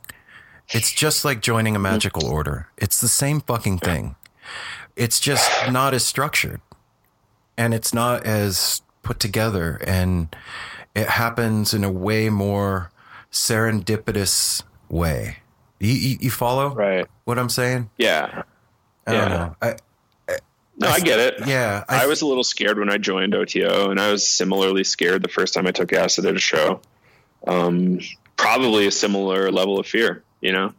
It's just like joining a magical mm. order. It's the same fucking thing. It's just not as structured and it's not as put together and it happens in a way more serendipitous way. You, you, you follow right. what I'm saying? Yeah. I don't Yeah. know. I, No, I get it. Yeah, I, was a little scared when I joined OTO, and I was similarly scared the first time I took acid at a show. Um, probably a similar level of fear, you know,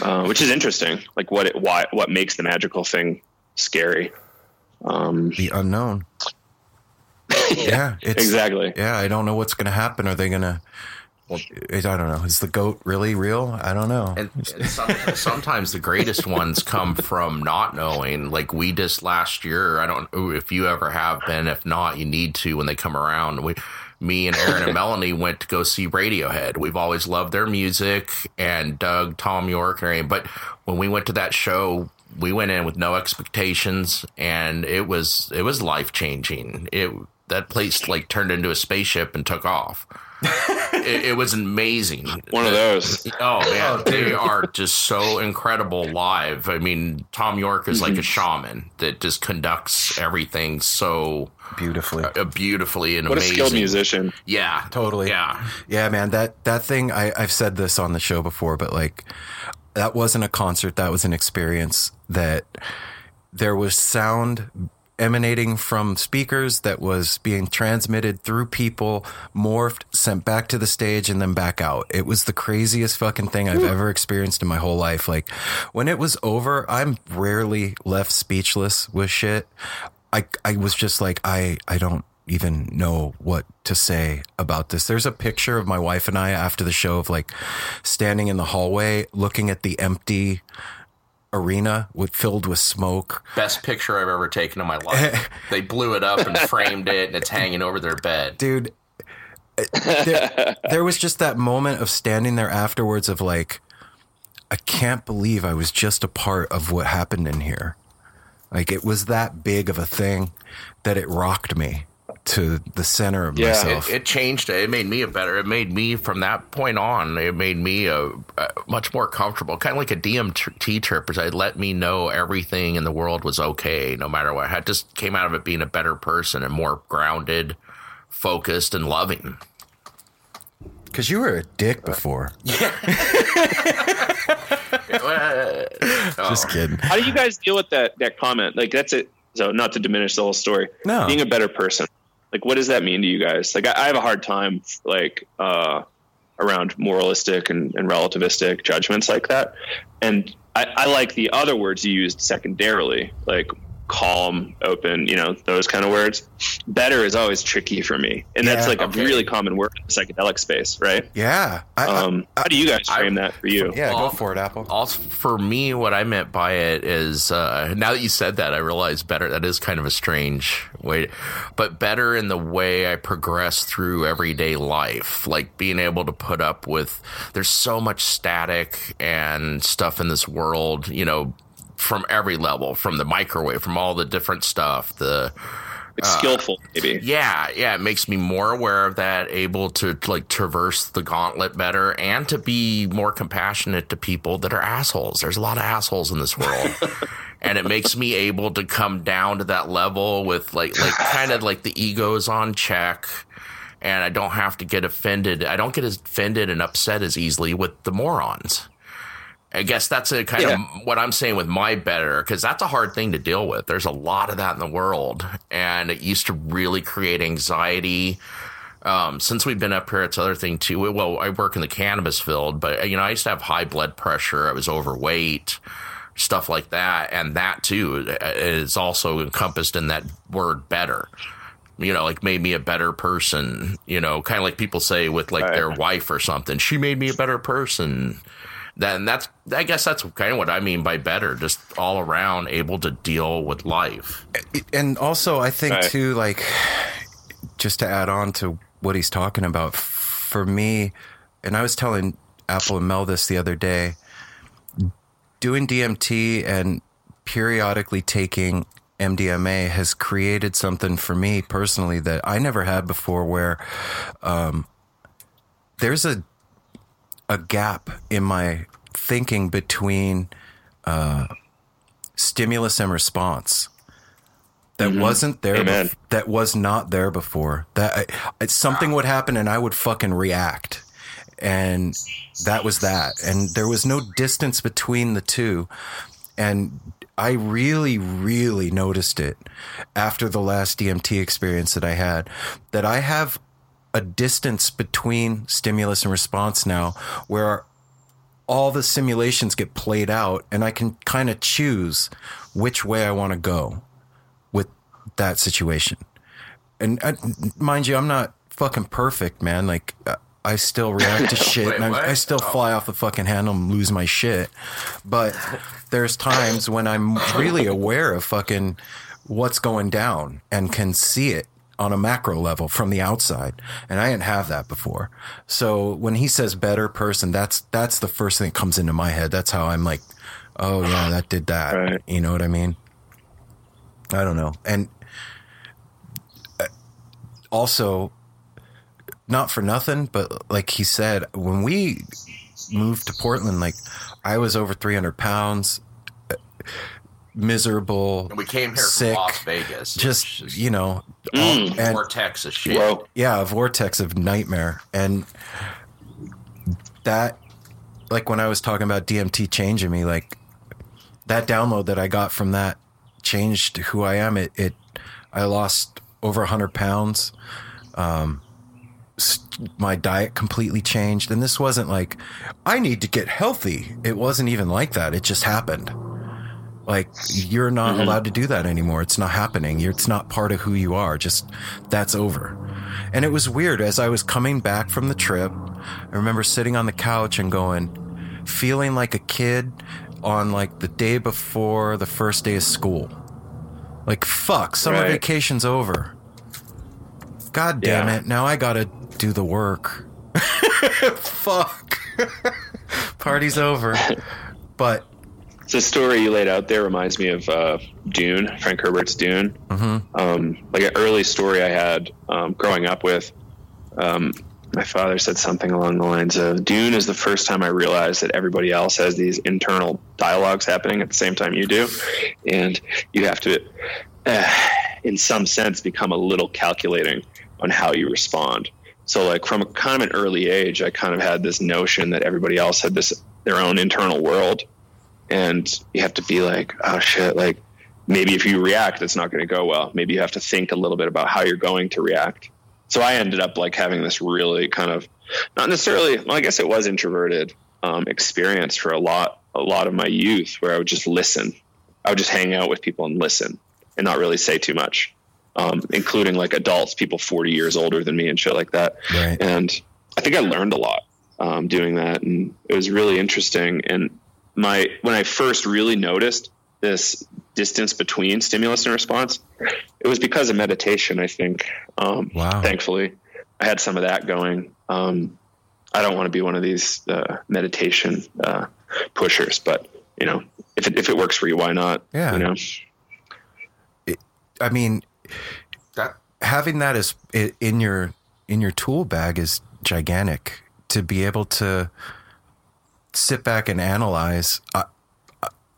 uh, which is interesting. Like what it, why what makes the magical thing scary? Um, the unknown. yeah, it's, exactly. Yeah, I don't know what's going to happen. Are they going to? I don't know. Is the goat really real? I don't know. And, and some, sometimes the greatest ones come from not knowing. Like we just last year. I don't know if you ever have been. If not, you need to when they come around. We, me and Aaron and Melanie went to go see Radiohead. We've always loved their music and Doug, Thom Yorke, and. But when we went to that show, we went in with no expectations, and it was it was life changing. It that place like turned into a spaceship and took off. It, it was amazing. One of those. Oh man, they are just so incredible live. I mean, Thom Yorke is like a shaman that just conducts everything so beautifully, uh, beautifully and What a amazing. skilled musician. Yeah, totally. Yeah, yeah, man. That that thing. I, I've said this on the show before, but like, that wasn't a concert. That was an experience. That there was sound emanating from speakers that was being transmitted through people, morphed, sent back to the stage, and then back out. It was the craziest fucking thing I've hmm. ever experienced in my whole life. Like when it was over, I'm rarely left speechless with shit. I I was just like I I don't even know what to say about this. There's a picture of my wife and I after the show of like standing in the hallway looking at the empty arena with filled with smoke. best picture I've ever taken in my life. they blew it up and framed it, and it's hanging over their bed. Dude, there, there was just that moment of standing there afterwards of like I can't believe I was just a part of what happened in here. Like it was that big of a thing that it rocked me to the center of myself. It, it changed it. It made me a better. It made me from that point on. It made me a, a much more comfortable, kind of like a DMT trip. As I let me know everything in the world was okay, no matter what. I just came out of it being a better person and more grounded, focused, and loving. Because you were a dick before. Yeah. Just oh. kidding. How do you guys deal with that that comment? Like that's it. So not to diminish the whole story. No. Being a better person. Like what does that mean to you guys? Like I, I have a hard time like uh around moralistic and, and relativistic judgments like that. And I, I like the other words you used secondarily, like calm, open, you know, those kind of words. Better is always tricky for me. And that's like okay. a really common word in the psychedelic space, right? Yeah. I, I- Um, how do you guys frame that for you? yeah, Well, go for it, Apple. Also, for me, what I meant by it is uh, now that you said that, I realize better. That is kind of a strange way, but better in the way I progress through everyday life, like being able to put up with. There's so much static and stuff in this world, you know, from every level, from the microwave, from all the different stuff, the It's uh, skillful, maybe. yeah, yeah, it makes me more aware of that, able to like traverse the gauntlet better and to be more compassionate to people that are assholes. There's a lot of assholes in this world. and it makes me able to come down to that level with like like kind of like the egos on check and I don't have to get offended. I don't get as offended and upset as easily with the morons. I guess that's a kind Yeah. of what I'm saying with my better because that's a hard thing to deal with. There's a lot of that in the world, and it used to really create anxiety. Um, since we've been up here, it's other thing too. Well, I work in the cannabis field, but you know, I used to have high blood pressure. I was overweight, stuff like that, and that too is also encompassed in that word "better." You know, like made me a better person. You know, kind of like people say with like their wife or something. She made me a better person then that's I guess that's kind of what I mean by better, just all around able to deal with life. and also I think Right. too, like just to add on to what he's talking about, for me, and I was telling Apple and Mel this the other day, doing DMT and periodically taking MDMA has created something for me personally that I never had before where um, there's a a gap in my thinking between uh, stimulus and response that Mhm. wasn't there. Bef- that was not there before. That I, I- something would happen and I would fucking react, and that was that. And there was no distance between the two, and I really, really noticed it after the last DMT experience that I had. That I have a distance between stimulus and response now, where all the simulations get played out and I can kind of choose which way I want to go with that situation. And uh, mind you, I'm not fucking perfect, man. Like, uh, I still react to shit Wait, and I? I still fly off the fucking handle and lose my shit. But there's times when I'm really aware of fucking what's going down and can see it on a macro level from the outside and i didn't have that before. So when he says better person that's that's the first thing that comes into my head. That's how i'm like oh yeah that did that. You know what i mean? I don't know. And uh, also not for nothing but like he said when we moved to portland like i was over 300 pounds miserable And we came here sick, from Las Vegas. just you know Mm. all- and- Vortex of shit. yeah a vortex of nightmare. And that like when i was talking about dmt changing me like that download that i got from that changed who i am. It, it i lost over 100 pounds. Um my diet completely changed. And this wasn't like i need to get healthy. It wasn't even like that. It just happened like you're not mm-hmm. allowed to do that anymore. It's not happening. You're, it's not part of who you are. Just that's over. And it was weird as i was coming back from the trip. I remember sitting on the couch and going feeling like a kid on like the day before the first day of school. Like fuck summer Right. vacation's over. God damn Yeah. it. Now i gotta do the work. Fuck. Party's over. But The story you laid out there reminds me of uh, Dune, Frank Herbert's Dune. Mhm. Um, like an early story I had um, growing up with. Um, my father said something along the lines of Dune is the first time I realized that everybody else has these internal dialogues happening at the same time you do. And you have to, uh, in some sense, become a little calculating on how you respond. So, like, from a kind of an early age, I kind of had this notion that everybody else had this their own internal world and you have to be like, oh shit, like maybe if you react, it's not going to go well. Maybe you have to think a little bit about how you're going to react. So I ended up like having this really kind of not necessarily, well, I guess it was introverted um, experience for a lot, a lot of my youth where I would just listen. I would just hang out with people and listen and not really say too much, um, including like adults, people 40 years older than me and shit like that. Right. And I think I learned a lot um, doing that, and it was really interesting. And my when I first really noticed this distance between stimulus and response, it was because of meditation. I think. Um, Wow. Thankfully, I had some of that going. Um, I don't want to be one of these uh, meditation uh, pushers, but you know, if it, if it works for you, why not? Yeah. You know. I mean, That- having that is in your in your tool bag is gigantic. To be able to sit back and analyze, I,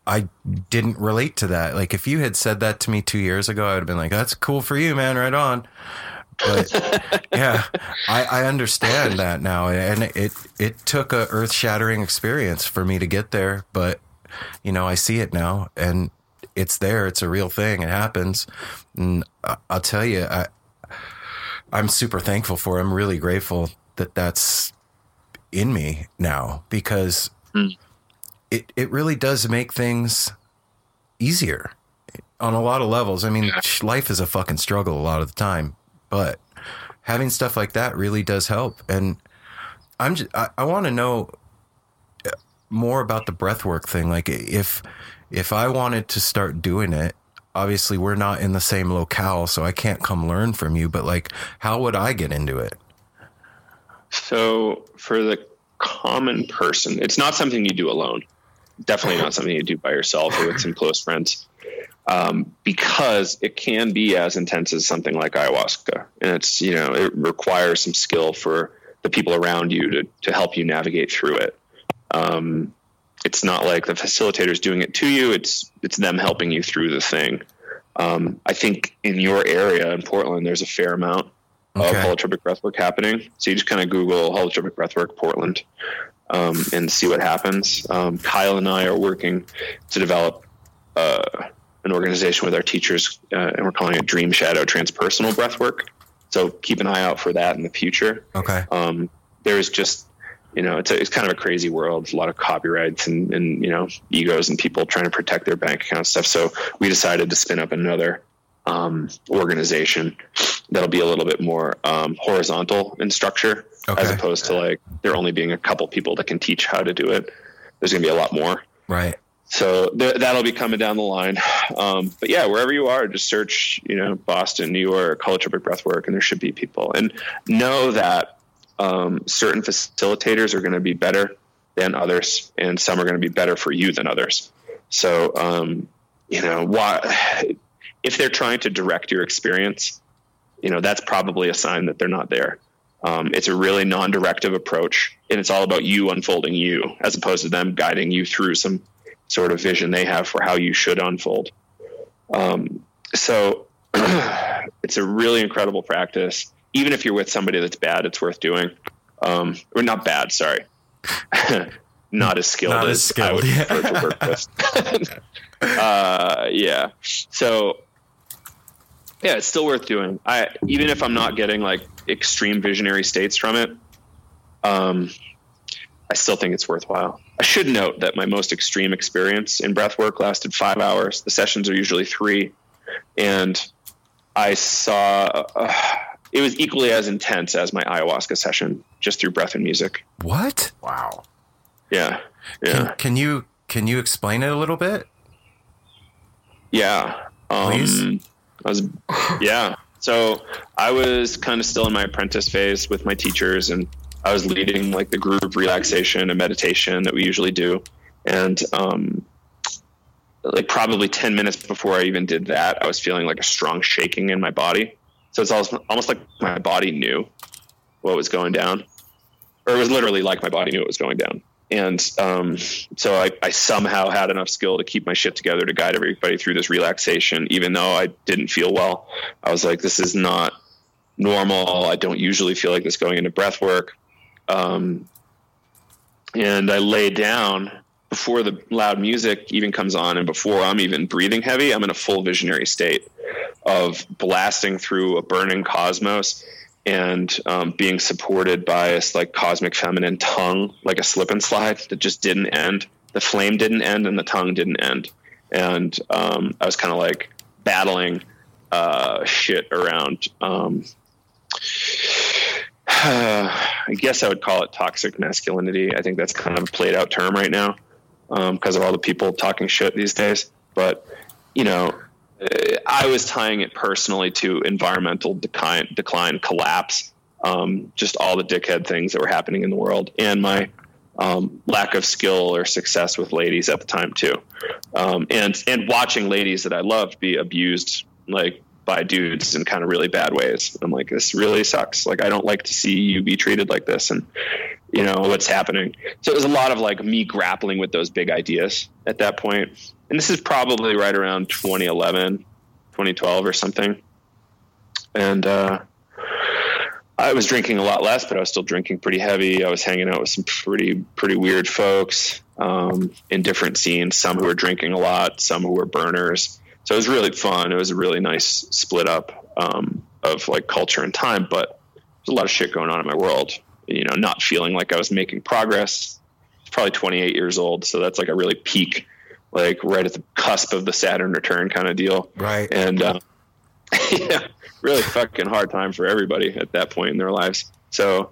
I- didn't relate to that. Like if you had said that to me two years ago, I would have been like, "That's cool for you, man. Right on." But yeah, I, I understand that now, and it it took a earth shattering experience for me to get there. But you know, I see it now, and it's there. It's a real thing. It happens, and I'll tell you, I I'm super thankful for. it. I'm really grateful that that's in me now because it it really does make things easier on a lot of levels. I mean, life is a fucking struggle a lot of the time, but having stuff like that really does help. And I'm just, I, I want to know uh, more about the breathwork thing. Like if if I wanted to start doing it, obviously we're not in the same locale, so I can't come learn from you. But like, how would I get into it? So for the common person, it's not something you do alone. Definitely not something you do by yourself or with some close friends, um, because it can be as intense as something like ayahuasca, and it's you know it requires some skill for the people around you to to help you navigate through it. Um, it's not like the facilitator's doing it to you. It's it's them helping you through the thing. Um, I think in your area in Portland, there's a fair amount of holotropic breathwork happening. So you just kind of Google holotropic breathwork Portland um, and see what happens. Um, Kyle and I are working to develop uh, an organization with our teachers, uh, and we're calling it Dream Shadow Transpersonal Breathwork. So keep an eye out for that in the future. Okay. Um, there's just, you know, it's, a, it's kind of a crazy world. A lot of copyrights and, and, you know, egos and people trying to protect their bank account stuff. So we decided to spin up another um, organization that'll be a little bit more um, horizontal in structure as opposed to like there only being a couple people that can teach how to do it. There's going to be a lot more. Right. So th- that'll be coming down the line. Um, but yeah, wherever you are, just search, you know, Boston, New York, holotropic breathwork, and there should be people. And know that um, certain facilitators are going to be better than others, and some are going to be better for you than others. So, um, you know, why, if they're trying to direct your experience, you know, that's probably a sign that they're not there. Um, it's a really non-directive approach, and it's all about you unfolding you, as opposed to them guiding you through some sort of vision they have for how you should unfold. Um, so it's a really incredible practice. Even if you're with somebody that's bad, it's worth doing. Um, or not bad, sorry. not as skilled Not as, as skilled, I would yeah. prefer to work with. uh, yeah. So yeah, it's still worth doing. I even if I'm not getting like extreme visionary states from it, um, I still think it's worthwhile. I should note that my most extreme experience in breath work lasted five hours. The sessions are usually three, and I saw uh, it was equally as intense as my ayahuasca session, just through breath and music. What? Wow. Yeah, yeah. Can, can you can you explain it a little bit? Yeah. Um, Please? I was, yeah. So I was kind of still in my apprentice phase with my teachers, and I was leading like the group relaxation and meditation that we usually do. And um, like probably 10 minutes before I even did that, I was feeling like a strong shaking in my body. So it's almost, almost like my body knew what was going down, or it was literally like my body knew it was going down. And um, so I, I somehow had enough skill to keep my shit together to guide everybody through this relaxation, even though I didn't feel well. I was like, this is not normal. I don't usually feel like this going into breath work. Um, and I lay down before the loud music even comes on and before I'm even breathing heavy, I'm in a full visionary state of blasting through a burning cosmos and um, being supported by this like cosmic feminine tongue, like a slip and slide that just didn't end. The flame didn't end and the tongue didn't end. And um, I was kind of like battling uh, shit around. Um, I guess I would call it toxic masculinity. I think that's kind of a played out term right now because of all the people talking shit these days. But, you know, I was tying it personally to environmental decline, decline collapse, um, just all the dickhead things that were happening in the world, and my um, lack of skill or success with ladies at the time too, um, and and watching ladies that I loved be abused like by dudes in kind of really bad ways. I'm like, this really sucks. Like, I don't like to see you be treated like this, and you know what's happening. So it was a lot of like me grappling with those big ideas at that point. And this is probably right around 2011, 2012 or something. And uh, I was drinking a lot less, but I was still drinking pretty heavy. I was hanging out with some pretty pretty weird folks um, in different scenes. Some who were drinking a lot, some who were burners. So it was really fun. It was a really nice split up um, of like culture and time. But there's a lot of shit going on in my world. You know, not feeling like I was making progress. Probably 28 years old, so that's like a really peak, like right at the cusp of the Saturn return kind of deal. Right. And uh, yeah, really fucking hard time for everybody at that point in their lives. So,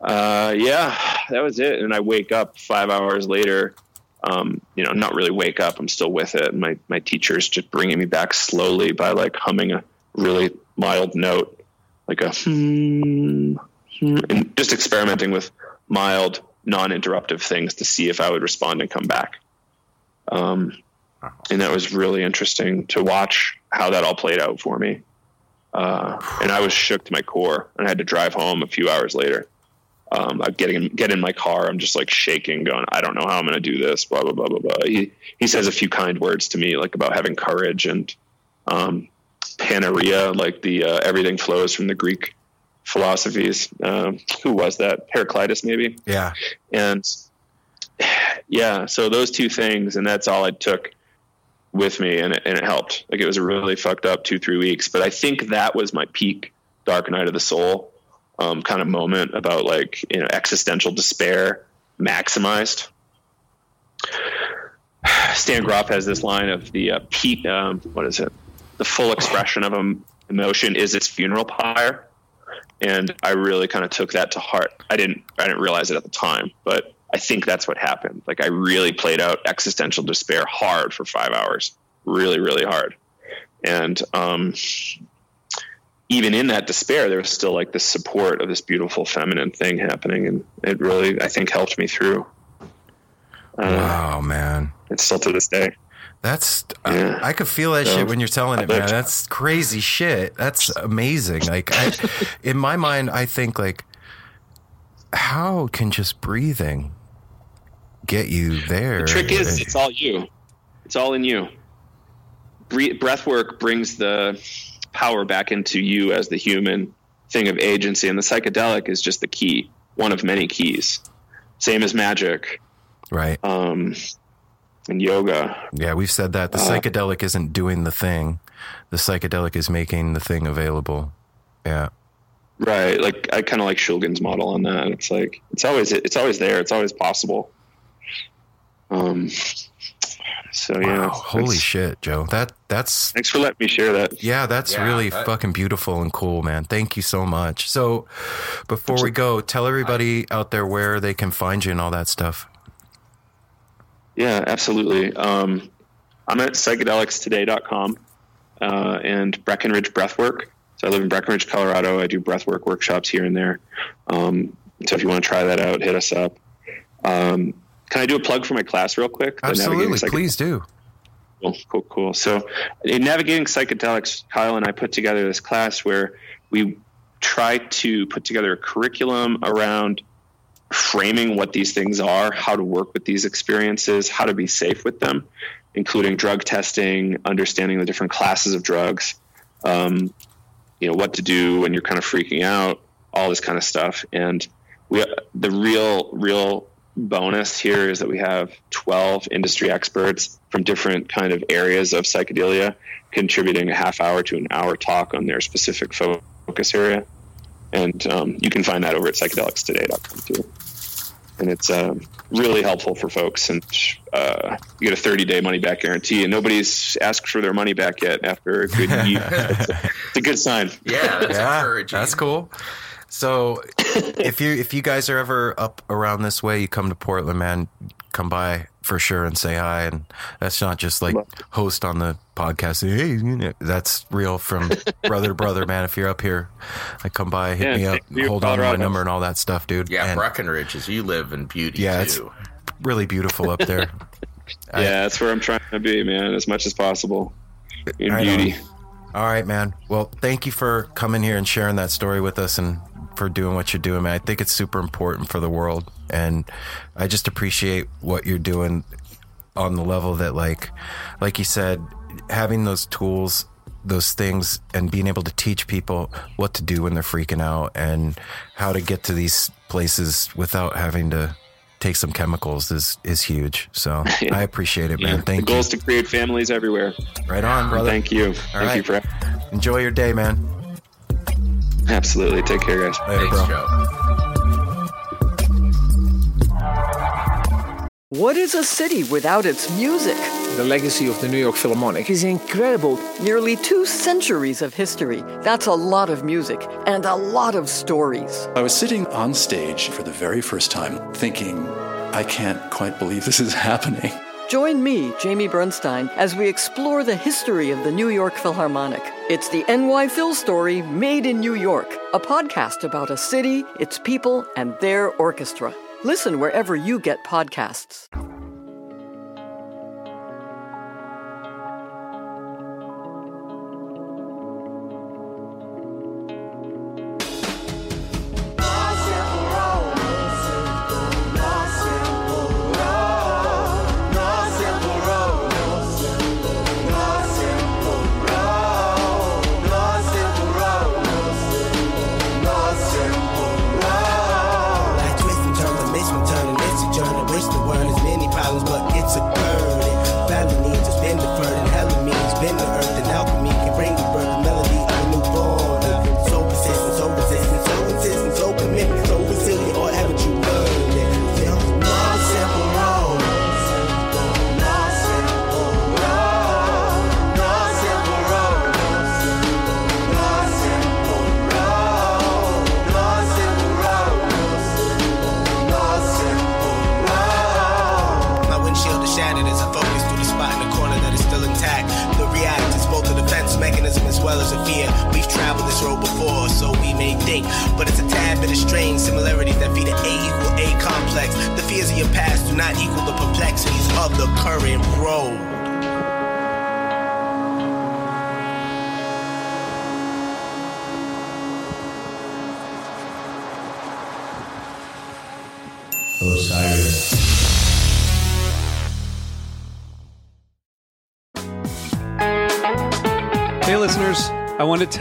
uh, yeah, that was it. And I wake up five hours later. Um, you know, not really wake up. I'm still with it. My my teacher's just bringing me back slowly by like humming a really mild note, like a hmm, hmm, and just experimenting with mild, non-interruptive things to see if I would respond and come back. Um, and that was really interesting to watch how that all played out for me. Uh, and I was shook to my core, and I had to drive home a few hours later. Um, I get in, get in my car. I'm just like shaking, going, I don't know how I'm going to do this. Blah blah blah blah blah. He he says a few kind words to me, like about having courage and um, panta rhei, like the uh, everything flows from the Greek philosophies. Um, who was that? Heraclitus, maybe. Yeah. And yeah, so those two things, and that's all I took with me, and it, and it helped. Like it was a really fucked up two three weeks, but I think that was my peak dark night of the soul um, kind of moment about like you know existential despair maximized. Stan Grof has this line of the uh, peak. Um, what is it? The full expression of an emotion is its funeral pyre, and I really kind of took that to heart. I didn't I didn't realize it at the time, but I think that's what happened. Like I really played out existential despair hard for five hours, really really hard, and um, even in that despair, there was still like this support of this beautiful feminine thing happening, and it really I think helped me through. Uh, wow, man. It's still to this day. That's I, I could feel that So, shit when you're telling it, man. That's crazy shit. That's amazing. Like I, in my mind, I think like, how can just breathing get you there? The trick is, it's all you. It's all in you. Breath work brings the power back into you as the human thing of agency, and the psychedelic is just the key, one of many keys. Same as magic, right? Um, and yoga. Yeah, we've said that the Uh, psychedelic isn't doing the thing; the psychedelic is making the thing available. Yeah. Right. Like I kind of like Shulgin's model on that. It's like it's always it's always there. It's always possible. Um. So yeah. Wow, holy shit, Joe. That that's Thanks for letting me share that. Yeah, that's Yeah, really that- fucking beautiful and cool, man. Thank you so much. So, before we go, tell everybody out there where they can find you and all that stuff. Yeah, absolutely. Um, I'm at psychedelicstoday.com uh, and Breckenridge Breathwork. So I live in Breckenridge, Colorado. I do breathwork workshops here and there. Um, so if you want to try that out, hit us up. Um, can I do a plug for my class real quick? Absolutely, please do. Cool, cool, cool. So, in navigating psychedelics, Kyle and I put together this class where we try to put together a curriculum around framing what these things are, how to work with these experiences, how to be safe with them, including drug testing, understanding the different classes of drugs, um, you know, what to do when you're kind of freaking out, all this kind of stuff. And we, the real, real bonus here is that we have 12 industry experts from different kind of areas of psychedelia contributing a half hour to an hour talk on their specific focus area and um, you can find that over at psychedelicstoday.com too. And it's um, really helpful for folks and uh, you get a 30 day money back guarantee and nobody's asked for their money back yet after a good year. It's, a, it's a good sign. Yeah, That's cool. So, if you if you guys are ever up around this way, you come to Portland, man, come by for sure and say hi. And that's not just like host on the podcast. Hey, you know, that's real from brother to brother, man. If you're up here, I come by, hit Yeah, me up, hold on to my number and all that stuff, dude. Yeah, And- Breckenridge, as you live in beauty yeah, it's really beautiful up there. yeah that's where i'm trying to be man as much as possible in Right beauty on. All right, man. Well, thank you for coming here and sharing that story with us and for doing what you're doing, man. I think it's super important for the world. And I just appreciate what you're doing on the level that like like you said, having those tools, those things and being able to teach people what to do when they're freaking out and how to get to these places without having to take some chemicals is is huge. So I appreciate it, man. Yeah, Thank the you. The goal is to create families everywhere Right on, brother. thank you All thank right. you for Enjoy your day, man. Absolutely take care guys Later, bro. What is a city without its music? The legacy of the New York Philharmonic is incredible. Nearly two centuries of history. That's a lot of music and a lot of stories. I was sitting on stage for the very first time thinking, I can't quite believe this is happening. Join me, Jamie Bernstein, as we explore the history of the New York Philharmonic. It's the NY Phil story made in New York, a podcast about a city, its people, and their orchestra. Listen wherever you get podcasts.